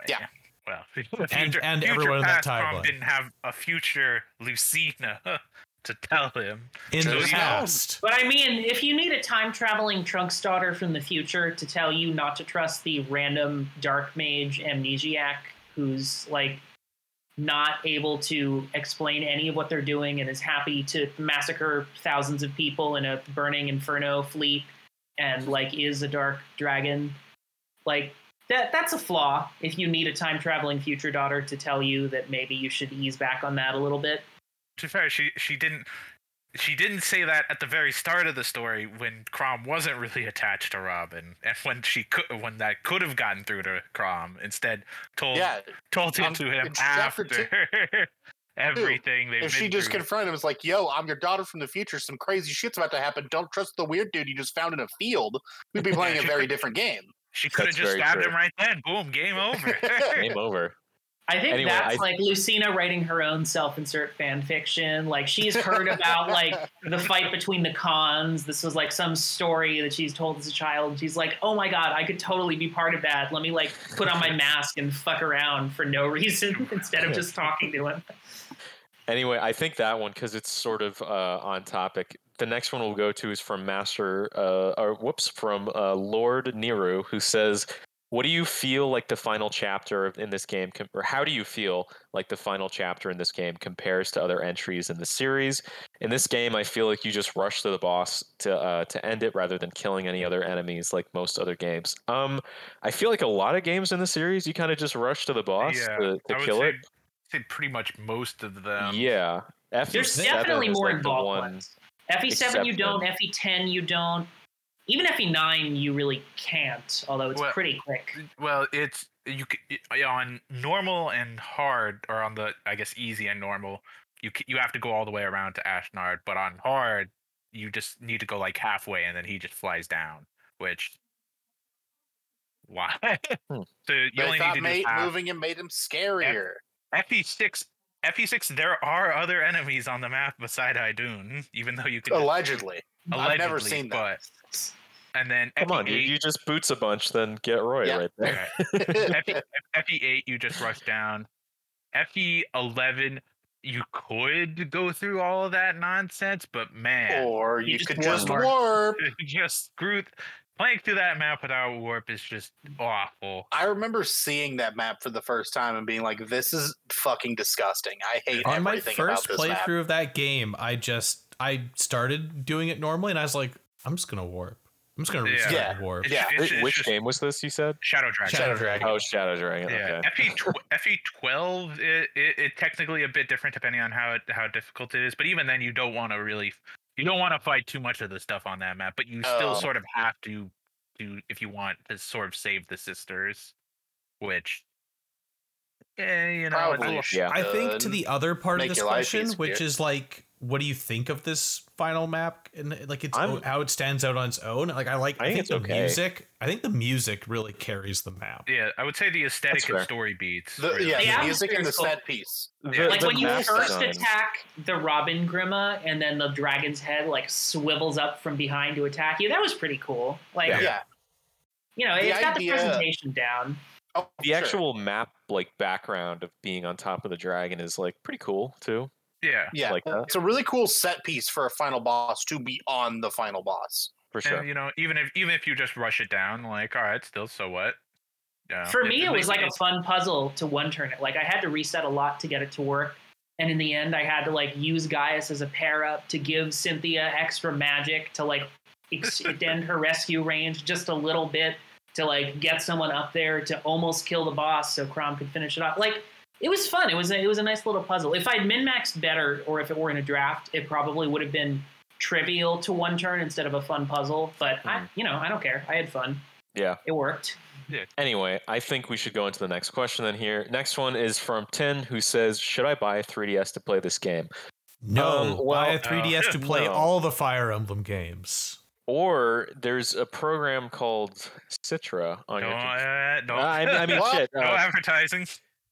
Yeah. Well, And- future, and future everyone in that past Chrom timeline. didn't have a future Lucina to tell him. In So the he past, But I mean, if you need a time traveling Trunks daughter from the future to tell you not to trust the random dark mage amnesiac who's like not able to explain any of what they're doing and is happy to massacre thousands of people in a burning inferno fleet and like is a dark dragon, like that that's a flaw if you need a time traveling future daughter to tell you that maybe you should ease back on that a little bit. To be fair, she she didn't she didn't say that at the very start of the story when Chrom wasn't really attached to Robin, and when she could when that could have gotten through to Chrom, instead told Yeah. told it Um, to him after two- everything they've If she just through. confronted him, was like, "Yo, I'm your daughter from the future. Some crazy shit's about to happen. Don't trust the weird dude you just found in a field." We'd be playing a very different game. She could have just stabbed true. him right then. Boom, game over. Game over. I think Anyway, that's I- like Lucina writing her own self-insert fan fiction. Like she's heard about like the fight between the cons. This was like some story that she's told as a child. She's like, "Oh my god, I could totally be part of that. Let me like put on my mask and fuck around for no reason instead of just talking to him." Anyway, I think that one because it's sort of uh, on topic. The next one we'll go to is from Master, uh, or whoops, from uh, Lord Niru, who says, what do you feel like the final chapter in this game, com- or how do you feel like the final chapter in this game compares to other entries in the series? In this game, I feel like you just rush to the boss to uh, to end it rather than killing any other enemies like most other games. Um, I feel like a lot of games in the series, you kind of just rush to the boss yeah, to, I to would kill say, it. say pretty much most of them. yeah, FE7 There's definitely more like the involved one- ones. FE7 you don't, FE10 you don't. Even FE9 you really can't, although it's Well, pretty quick. Well, it's you it- on normal and hard, or on the I guess easy and normal. You you have to go all the way around to Ashnard, but on hard, you just need to go like halfway, and then he just flies down. Which why? Hmm. so you They only need thought to made, half. moving him made him scarier. FE6. FE6, there are other enemies on the map beside Idun, even though you can just- Allegedly. I've never allegedly, seen that. But and then Come on, FE8, dude, you just boots a bunch, then get Roy Yeah. right there. FE, FE8, you just rush down. FE11, you could go through all of that nonsense, but man, or You you, just could warp just more. warp. just screw playing through that map without warp is just awful. I remember seeing that map for the first time and being like, "This is fucking disgusting. I hate On my everything first about this map." playthrough of that game, I just I started doing it normally, and I was like, I'm just gonna warp. I'm just gonna Yeah. restart Yeah. warp. It's- Yeah. it's- Which, it's which just game was this? You said? Shadow Dragon. Shadow Dragon. Oh, Shadow Dragon. Yeah, Okay. FE tw- FE twelve it, it, it technically a bit different depending on how it, how difficult it is, but even then you don't want to really you don't want to fight too much of the stuff on that map, but you still Oh. sort of have to to if you want to sort of save the sisters, which yeah, you know, it's a Probably little- Yeah. I think to uh, the other part of Make this question, which is like, what do you think of this final map and like it's I'm- how it stands out on its own? Like I like, I I, think think, it's the okay. music. I think the music really carries the map. yeah, I would say the aesthetic and story beats. The, really. yeah, The the music and the atmosphere's cool. set piece. The- like the when you first design- attack the Robin Grima and then the dragon's head like swivels up from behind to attack you. That was pretty cool. Like Yeah. Yeah. you know, it's got the presentation down. Oh, the sure. actual map like background of being on top of the dragon is like pretty cool too. Yeah. Yeah, like that. it's a really cool set piece for a final boss to be on the final boss. For sure. And you know, even if even if you just rush it down, like all right, still so what? Yeah, For me, it was like a fun puzzle to one turn it. Like I had to reset a lot to get it to work. And in the end, I had to like use Gaius as a pair up to give Cynthia extra magic to like extend her rescue range just a little bit to like get someone up there to almost kill the boss so Chrom could finish it off. Like it was fun. It was a, it was a nice little puzzle. If I'd min maxed better, or if it were in a draft, it probably would have been trivial to one turn instead of a fun puzzle. But I, you know, I don't care. I had fun. Yeah. It worked. Anyway, I think we should go into the next question then here. Next one is from Tin who says, Should I buy a 3DS to play this game? No, Um, well, buy a 3DS to play no. all the Fire Emblem games. Or there's a program called Citra on No, your computer. uh, no, I, I mean, shit. no uh, advertising.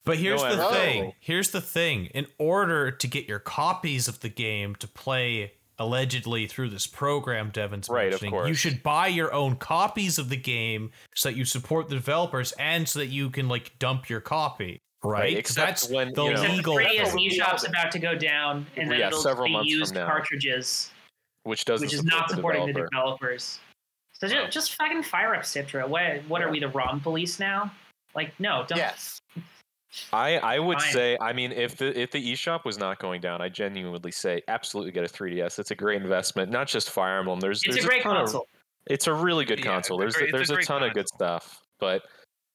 But here's No the adver- thing. Here's the thing. In order to get your copies of the game to play allegedly through this program Devin's Right, of mentioning, you should buy your own copies of the game so that you support the developers and so that you can like dump your copy. Right? 'Cause except that's when, the you know- Except legal. the That's 3DS what we eShop's know. about to go down, and then Yeah, it'll several be months from used now. cartridges, which doesn't which is support not supporting the developer. developers. So just, just fucking fire up Citra. What what are we, the ROM police now? Like, no, don't. Yes. I, I would Fine. say, I mean, if the if the eShop was not going down, I genuinely say absolutely get a 3DS. It's a great investment. Not just Fire Emblem. There's It's there's a great ton of- console. it's a really good Yeah, console. There's a great- it's a there's a, great ton of good stuff, but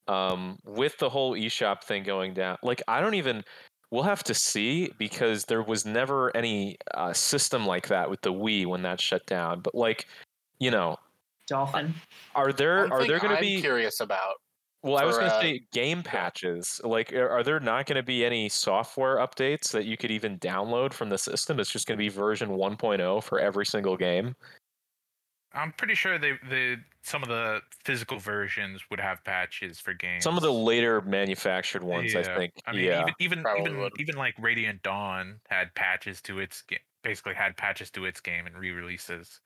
um, with the whole eShop thing going down, like I don't even. We'll have to see because there was never any uh, system like that with the Wii when that shut down. But like, you know, Dolphin. are there One are thing there going to be? curious about. Well, I was going to uh, say game patches. Like, are are there not going to be any software updates that you could even download from the system? It's just going to be version 1.0 for every single game. I'm pretty sure they the some of the physical versions would have patches for games. Some of the later manufactured ones, I Yeah. think. I mean, yeah. even even even, even like Radiant Dawn had patches to its game. Basically, had patches to its game and re-releases.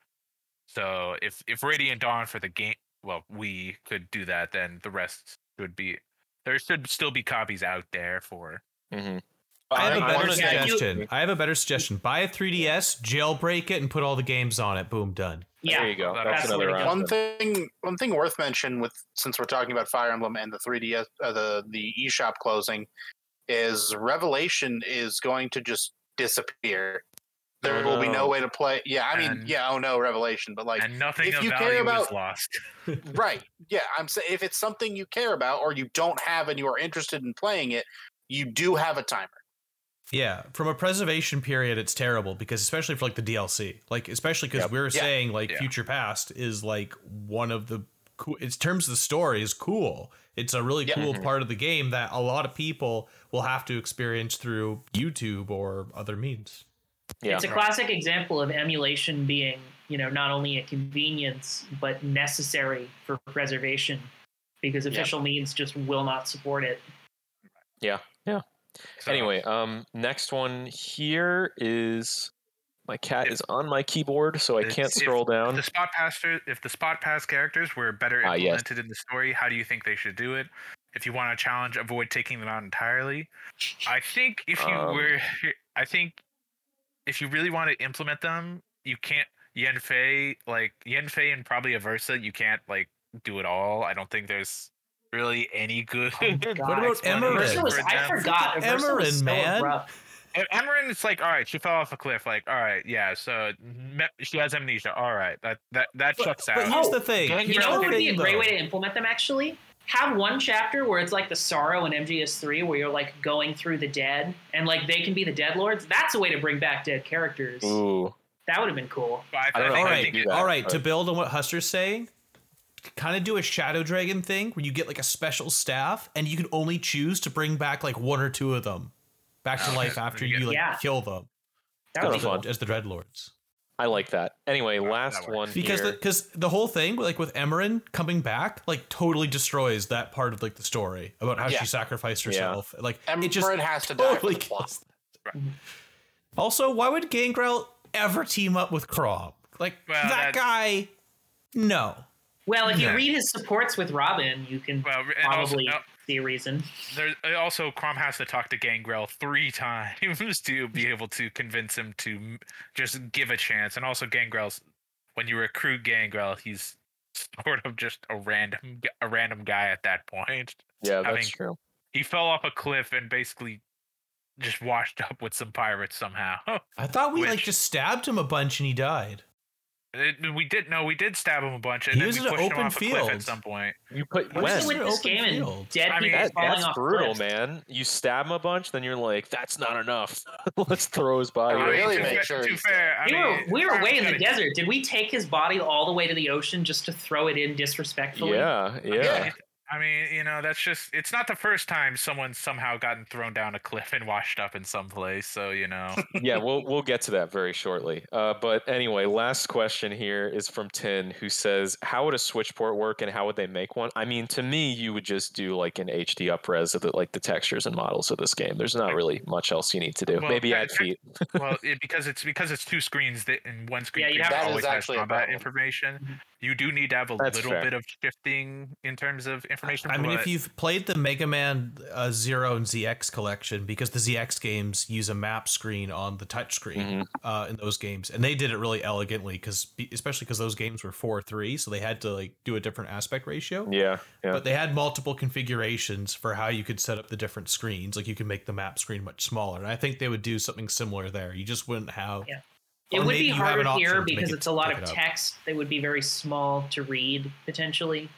So if if Radiant Dawn for the game, well, we could do that, then the rest should be there should still be copies out there for hmm I have a Buy better one Yeah, you- suggestion. I have a better suggestion. Buy a 3DS, jailbreak it, and put all the games on it. Boom, done. Yeah, there you go. that's That's another go. option. One thing, one thing worth mentioning with since we're talking about Fire Emblem and the 3DS, uh, the the eShop closing, is Revelation is going to just disappear. There Oh, will be no. no way to play. Yeah, I mean, And- yeah, oh no, Revelation, but like, and nothing if of you care about- is lost. right? Yeah, I'm saying if it's something you care about or you don't have and you are interested in playing it, you do have a timer. Yeah, from a preservation period, it's terrible because especially for like the DLC, like especially because Yep. we are Yeah. saying like Yeah. Future Past is like one of the cool. In terms of the story, is cool. It's a really Yeah. cool Mhm. part of the game that a lot of people will have to experience through YouTube or other means. Yeah. It's a classic example of emulation being, you know, not only a convenience but necessary for preservation because Yep. official means just will not support it. Yeah. Yeah. So, Anyway, um, next one here is my cat If- is on my keyboard, so I can't scroll if down. the spot passer, if the spot pass characters were better Ah, yes. implemented in the story, how do you think they should do it? If you want to challenge, avoid taking them out entirely. I think if you Um, were, I think if you really want to implement them, you can't Yen'fay like Yen'fay and probably Aversa. You can't like do it all. I don't think there's really any good. Oh. What about explanation Emmeryn? Was, for I them. forgot. Aversa Emmeryn, so man. abrupt. E- Emmeryn, it's like, all right, she fell off a cliff. Like, all right, yeah, so me- she has amnesia. All right, that that that checks out. But here's Oh, the thing. you You know the what would be a great though. way to implement them actually? Have one chapter where it's like the sorrow in MGS3 where you're like going through the dead and like they can be the Deadlords. That's a way to bring back dead characters. Ooh, That would have been cool. But I, I don't know think, All how I you think do it- that, All right, but- to build on what Huster's saying, kind of do a Shadow Dragon thing where you get like a special staff and you can only choose to bring back like one or two of them back to Oh, life after you like Yeah. kill them That Kinda would be fun. as the Dreadlords. I like that. Anyway, that last works. one Because here. the, cause the whole thing like with Emmeryn coming back like totally destroys that part of like the story about how Yeah. she sacrificed Yeah. herself. Like Emperor it just has to die for totally the plot. kills. Right. Also, why would Gangrel ever team up with Chrom? Like Well, that that- guy no. Well, if you read his supports with Robin, you can Well, and also, uh, probably see a reason. there uh, also Chrom has to talk to Gangrel three times to be able to convince him to just give a chance. And also, Gangrel's when you recruit Gangrel, he's sort of just a random g- a random guy at that point. yeah, I that's mean- true. He fell off a cliff and basically just washed up with some pirates somehow. I thought we like just stabbed him a bunch and he died. It- we did no, we did stab him a bunch, and He then was we in an pushed him open off a cliff at some point. You put When? What's when? with this Open game and dead I mean, people That, falling that's off brutal, cliffs? man. You stab him a bunch, then you're like, that's not enough. Let's throw his body. I away. really make sure To he's fair, I We mean, were we were way in the desert. Did we take his body all the way to the ocean just to throw it in disrespectfully? Yeah, yeah. Yeah. I mean, you know, that's just it's not the first time someone's somehow gotten thrown down a cliff and washed up in some place, so you know. yeah, we'll we'll get to that very shortly. Uh, but anyway, last question here is from Tin, who says, "How would a switch port work, and how would they make one?" I mean, to me, you would just do like an HD upres of the, like the textures and models of this game. There's not really much else you need to do. Well, Maybe that- add that- feet. well, it, because it's because it's two screens that in one screen Yeah, you have- That is always has actually a combat information. You do need to have a That's little fair. bit of shifting in terms of information. I mean, if you've played the Mega Man uh, Zero and ZX collection, because the ZX games use a map screen on the touchscreen Mhm. uh, in those games, and they did it really elegantly, because especially because those games were four three, so they had to like do a different aspect ratio. Yeah, yeah. But they had multiple configurations for how you could set up the different screens. Like you could make the map screen much smaller, and I think they would do something similar there. You just wouldn't have. Yeah. Or It would be you harder here because it it's a lot of it text that would be very small to read potentially.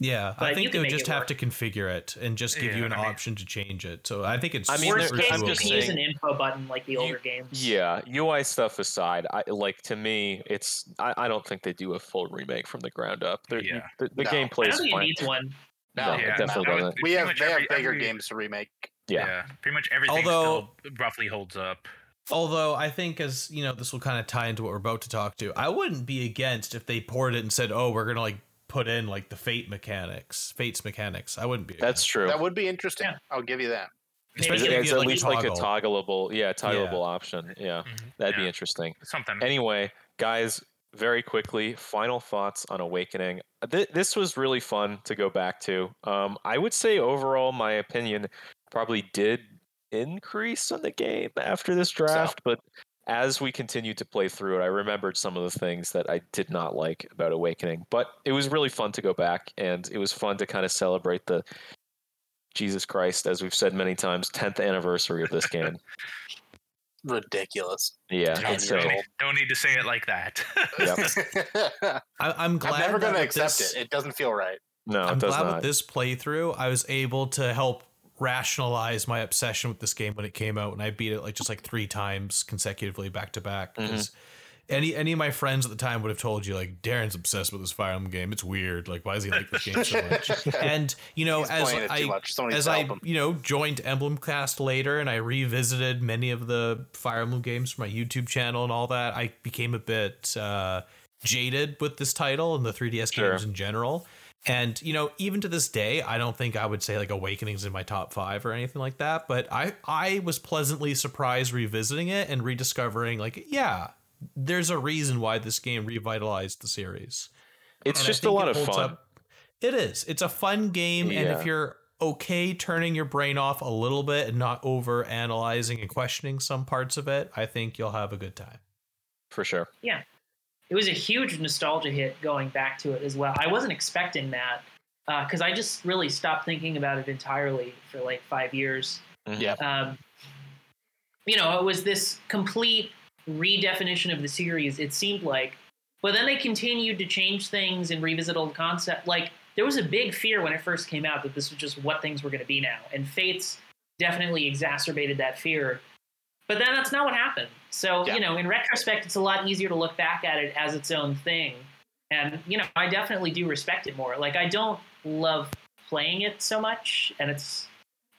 Yeah, But I think they would just have work. to configure it and just give Yeah, you an I mean- option to change it. So I think it's I mean, Worst there- case, I'm just can use an info button like the You- older games. Yeah, UI stuff aside, I like to me, it's I, I don't think they do a full remake from the ground up. They're, Yeah. the, the No. gameplay is don't think it fine. needs one. No, No, yeah, it no. definitely that doesn't. We have much they have every- bigger every- games to remake. Yeah. pretty much everything Although- still roughly holds up. Although I think as you know, this will kind of tie into what we're about to talk to. I wouldn't be against if they poured it and said, "Oh, we're gonna like put in like the fate mechanics, fates mechanics." I wouldn't be. That's true. That would be interesting. Yeah. I'll give you that. especially It's, it's at like, least like a toggleable, yeah, toggleable option. Yeah, Mhm. that'd be interesting. Something. Anyway, guys, very quickly, final thoughts on Awakening. Th- this was really fun to go back to. Um, I would say overall, my opinion probably did increase on the game after this draft, but as we continued to play through it, I remembered some of the things that I did not like about Awakening. But it was really fun to go back, and it was fun to kind of celebrate the Jesus Christ, as we've said many times, 10th anniversary of this game. Ridiculous. Yeah, Don't, insane. don't, need, don't need to say it like that. Yep. I, I'm glad. I'm never going to accept this- it. It doesn't feel right. No, I'm it does glad not. with this playthrough, I was able to help rationalize my obsession with this game when it came out, and I beat it like just like three times consecutively back to back. Mm-hmm. Because any any of my friends at the time would have told you like Darren's obsessed with this Fire Emblem game. It's weird. Like why does he like this game so much? and you know, He's as playing it too I much. Someone needs as I him. you know joined Emblem Cast later, and I revisited many of the Fire Emblem games for my YouTube channel and all that, I became a bit uh, jaded with this title and the 3DS Sure. games in general. And you know, even to this day, I don't think I would say like Awakenings in my top five or anything like that. But I I was pleasantly surprised revisiting it and rediscovering like yeah, there's a reason why this game revitalized the series. it's And I just a lot of holds fun. up- It is. It's a fun game, and if you're okay turning your brain off a little bit and not over analyzing and questioning some parts of it, I think you'll have a good time. For sure. It was a huge nostalgia hit going back to it as well. I wasn't expecting that because I just really stopped thinking about it entirely for like five years. Mhm. Yeah. Um, you know, it was this complete redefinition of the series. It seemed like, but then they continued to change things and revisit old concept. Like there was a big fear when it first came out that this was just what things were going to be now, and Fates definitely exacerbated that fear. But then that's not what happened. So, Yeah. you know, in retrospect, it's a lot easier to look back at it as its own thing. And, you know, I definitely do respect it more. Like, I don't love playing it so much, and it's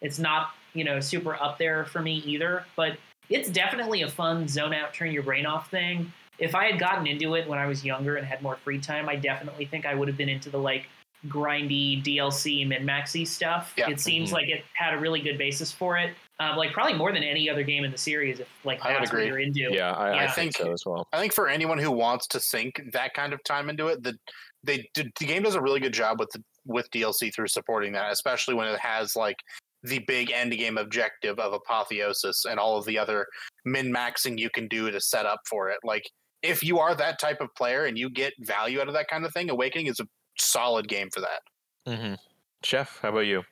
it's not, you know, super up there for me either, but it's definitely a fun zone out, turn your brain off thing. If I had gotten into it when I was younger and had more free time, I definitely think I would have been into the like grindy DLC min maxy stuff. Yeah. It seems Mhm. like it had a really good basis for it. Um, like probably more than any other game in the series, if like I would that's what you're into. Yeah, I, I Yeah. think think- so as well. I think for anyone who wants to sink that kind of time into it, the they the game does a really good job with the, with DLC through supporting that, especially when it has like the big end game objective of apotheosis and all of the other min maxing you can do to set up for it. Like if you are that type of player and you get value out of that kind of thing, Awakening is a solid game for that. hmm Chef, how about you?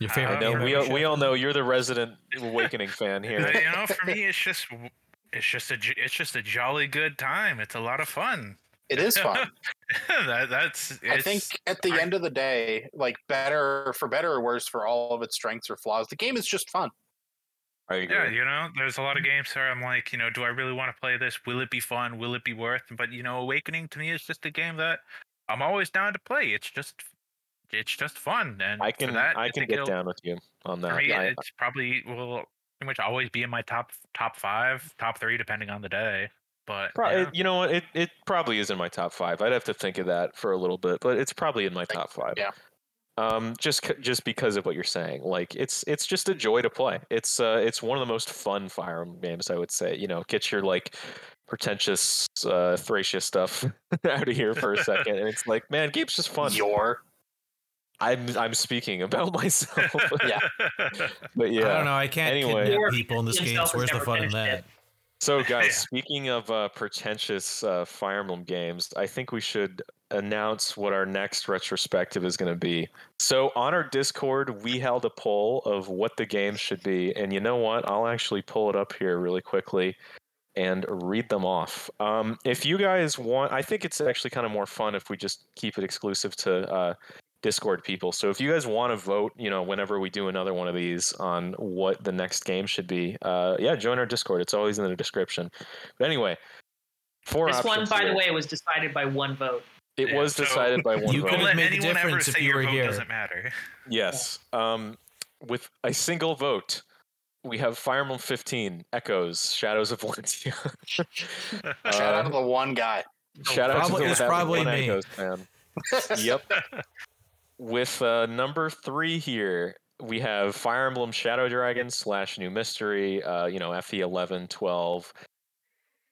Your Uh, favorite I know we all, we all know you're the resident Awakening fan Uh, here. you know, for me, it's just it's just a j- it's just a jolly good time. It's a lot of fun. It is fun. that, that's I think at the I- end of the day, like better for better or worse for all of its strengths or flaws, the game is just fun. I agree. Yeah, you know, there's a lot of games where I'm like, you know, do I really want to play this? Will it be fun? Will it be worth? But you know, Awakening to me is just a game that I'm always down to play. It's just, it's just fun, and I can that, I can think get down with you on that. For me, I- it's probably will pretty much always be in my top top five, top three, depending on the day. But yeah. you know what? It it probably is in my top five. I'd have to think of that for a little bit, but it's probably in my top five. yeah. Um, just just because of what you're saying, like it's it's just a joy to play. It's uh it's one of the most fun Fire Emblem games, I would say. You know, get your like pretentious uh Thracia stuff out of here for a second, and it's like, man, game's just fun. Your I'm I'm speaking about myself. Yeah. but yeah. I don't know. I can't Anyway. kidnap people in this game. So where's the fun in that? it. So, guys, speaking of uh, pretentious uh, Fire Emblem games, I think we should announce what our next retrospective is going to be. So, on our Discord, we held a poll of what the games should be. And you know what? I'll actually pull it up here really quickly and read them off. Um, if you guys want, I think it's actually kind of more fun if we just keep it exclusive to uh, Discord people. So if you guys want to vote, you know, whenever we do another one of these on what the next game should be, uh, yeah, join our Discord. It's always in the description. But anyway, four This one, options by the way, was decided by one vote. it Yeah, was so- decided by one You vote. could Don't have let made the anyone ever difference if say you your were vote here. doesn't matter. Yes. Um, with a single vote, we have Fire Emblem 15, Echoes, Shadows of Valencia. shout out to Uh, the one guy. Shout out Probably- to it's probably one me. Echoes fan. yep. With uh, number three here, we have Fire Emblem Shadow Dragon slash New Mystery, uh, you know, FE 11, 12.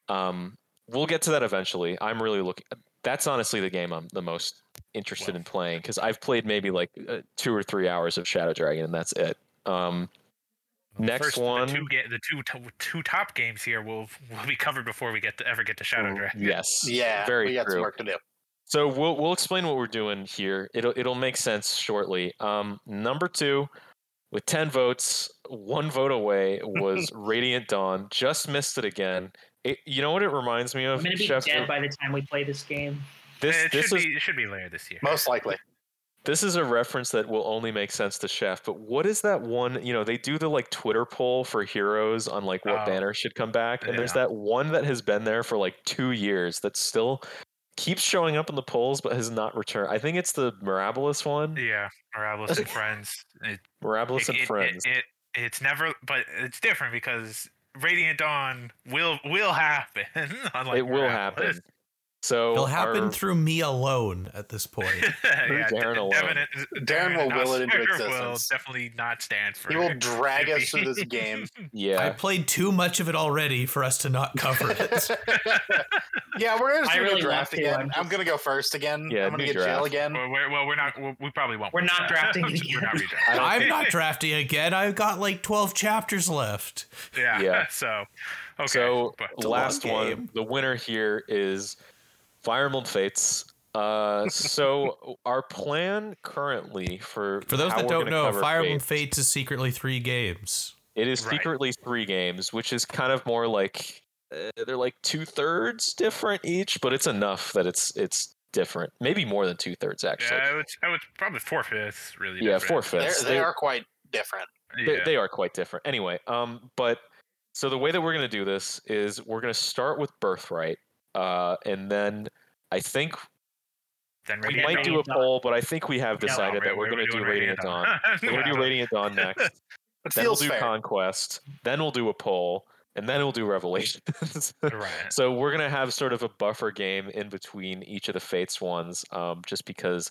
Um, we'll get to that eventually. I'm really looking. That's honestly the game I'm the most interested in playing because I've played maybe like uh, two or three hours of Shadow Dragon and that's it. Um, The Next first- one. the two, ga- the two, to- two top games here will will be covered before we get to ever get to Shadow Dragon. Yes. Yeah, Very we got true. some work to do. So we'll we'll explain what we're doing here. It'll it'll make sense shortly. Um, number two, with ten votes, one vote away was Radiant Dawn. Just missed it again. It, you know what it reminds me of? I'm of, gonna be Chef? dead by the time we play this game. This it this should is be it should be later this year. Most likely. this is a reference that will only make sense to Chef. But what is that one? You know, they do the like Twitter poll for heroes on like what Oh, banner should come back, and there's that one that has been there for like two years that's still keeps showing up in the polls but has not returned. I think it's the Mirabilis one. Yeah, Morales and Friends. It, Mirabilis it- and it- Friends. It, it, it's never, but it's different because Radiant Dawn will will happen. it will Morales. happen. So It'll happen our- through me alone at this point. yeah, Darren D- alone. Devin, is- Darren will will it into Oscar Will existence. definitely not stand for. He will it. drag us through this game. Yeah, I played too much of it already for us to not cover it. yeah, we're gonna just do really draft again. I'm I'm, gonna go first again. Yeah, I'm gonna new get jail again. Well, we're, well, we're not. We're, we probably won't. We're not that. drafting We're again. not redrafting. I don't I'm not drafting again. I've got like 12 chapters left. Yeah. Yeah. So. Okay. so but- a long last one. The winner here is Fire Emblem Fates. Uh, so our plan currently for For those that don't know, cover Fire Emblem Fates, Fates is secretly three games. it is Right. secretly three games, which is kind of more like uh, they're like two thirds different each, but it's enough that it's it's different. Maybe more than two thirds actually. yeah, I would, I would probably four fifths. Really. Yeah, four fifths. they are quite different. they, Yeah. they are quite different. Anyway, um, but so the way that we're going to do this is we're going to start with Birthright, uh, and then I think Then we Yeah, might do a poll, but I think we have No, decided that we're going to do doing Radiant Dawn. We're going to do Yeah. Radiant Dawn next. It then we'll do fair. Conquest. Then we'll do a poll, and then we'll do Revelations. Right. so we're going to have sort of a buffer game in between each of the Fates ones, um, just because.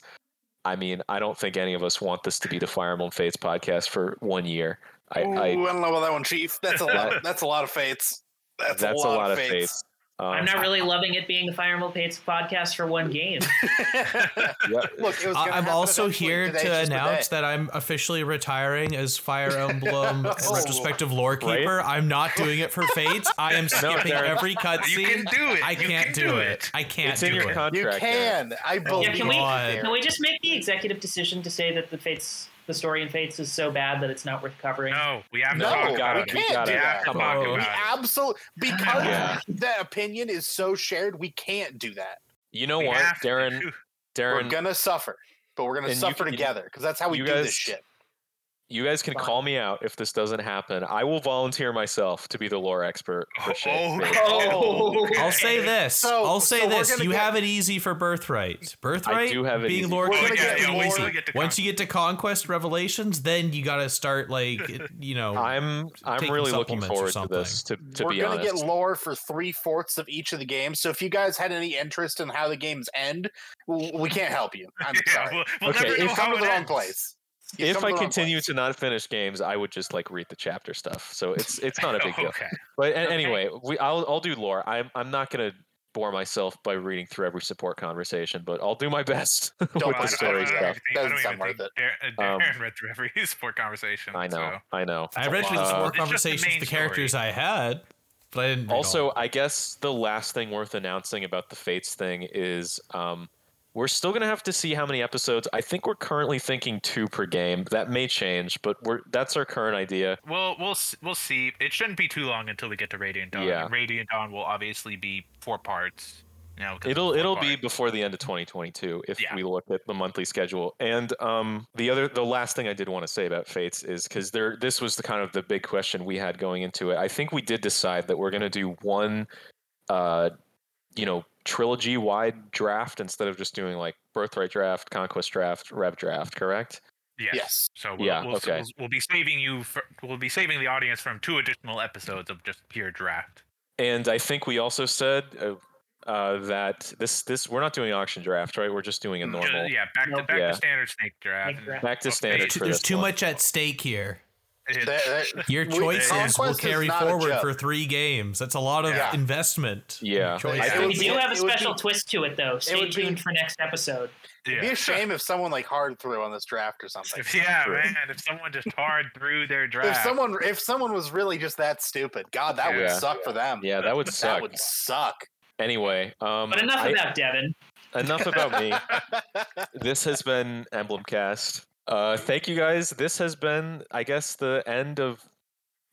I mean, I don't think any of us want this to be the Fire Emblem Fates podcast for one year. I, Ooh, I I don't know about that one, Chief. That's a lot. That's a lot of fates. That's, that's a lot, of fates. fates. Um, I'm not really loving it being the Fire Emblem Fates podcast for one game. yeah, Look, it was. I- gonna I'm also here Today's to announce day. that I'm officially retiring as Fire Emblem Oh. retrospective lore keeper. I'm not doing it for Fates. I am skipping Darren. every cutscene. You can do it. I can't can do it. I can't it's in do your it. You contract. Darren. can. I believe. Yeah, can we- you, God. Darren. Can we just make the executive decision to say that the Fates, the story in Fates, is so bad that it's not worth covering? No, we have to No, talk we about gotta- it. we can't do that. to come talk on. We about it. absolutely because Yeah. that opinion is so shared. We can't do that. You know We what, have to. Darren? We're Darren, gonna suffer, but we're gonna suffer can- together because that's how we do guys- this shit. You guys can Fine. call me out if this doesn't happen. I will volunteer myself to be the lore expert for shit. Oh, Fates. Oh, okay. I'll say this. So- I'll say so this. You get- have it easy for Birthright. Birthright do have it being easy. lore We're gonna yeah, get is yeah, wait till more- we get to Once con- you get to Conquest Revelations, then you got to start like you know. I'm I'm really looking forward to this. To, to we're be gonna honest, get lore for three fourths of each of the games. So if you guys had any interest in how the games end, we can't help you. I'm Yeah, sorry. we'll, we'll Okay, never if know You've come how to the it wrong ends. place. You've if I continue place. to not finish games, I would just like read the chapter stuff. So it's it's not a big deal. Okay. But Okay. anyway, we I'll I'll do lore. I'm I'm not gonna bore myself by reading through every support conversation, but I'll do my best with Don't the mind. story I don't stuff. even I Doesn't don't sound even worth think it. Dar- uh, Um, read through every support conversation. I know, so- I know. I read through the Uh, support It's just the conversations, the characters I had, but I didn't. Also, I guess the last thing worth announcing about the Fates thing is um, we're still gonna have to see how many episodes. I think we're currently thinking two per game. That may change, but we're that's our current idea. We'll we'll we'll see. It shouldn't be too long until we get to Radiant Dawn. Yeah. Radiant Dawn will obviously be four parts. You know, 'cause It'll it'll be before the end of 2022 if Yeah. we look at the monthly schedule. And um, the other the last thing I did want to say about Fates is because there this was the kind of the big question we had going into it. I think we did decide that we're gonna do one, uh, you know, trilogy wide draft instead of just doing like Birthright draft, Conquest draft, Rev draft. Correct? Yes. Yes. So we'll, Yeah, we'll, okay. we'll, we'll be saving you. For, we'll be saving the audience from two additional episodes of just pure draft. And I think we also said. Uh, uh, that this this we're not doing auction draft, right? We're just doing a normal. yeah, back to back Yeah. to standard snake draft. Snake and- draft. Back to standard Too- for There's this too one. much at stake here. It- That- that- Your We- choices will carry forward for three games. That's a lot of Yeah. investment. Yeah. choices. It we do have a special be- twist to it, though. Stay would be- tuned for next episode. It'd be a shame if someone like hard threw on this draft or something. Yeah, man. If someone just hard through their draft, If someone if someone was really just that stupid, God, that would Yeah. suck for them. Yeah, that would suck. that would suck. Anyway, um, But enough I- about Devin. enough about me. this has been Emblemcast. Uh, thank you guys. This has been, I guess, the end of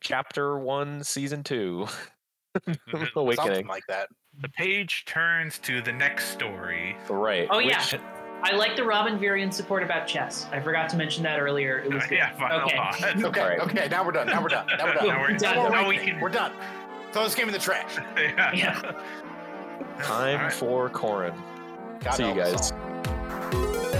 chapter one, season two. Awakening. Something like that. the page turns to the next story. Right. Oh, yeah. which- I like the Robin Virion support about chess. I forgot to mention that earlier. It was good. yeah, final okay. thought. Okay, Alright. okay, now we're done. Now we're done. Now we're done. Now we're- No done. more now we can... we're done. Throw this game in the trash. yeah. Yeah. Time Alright. for Corrin. God See you guys. all.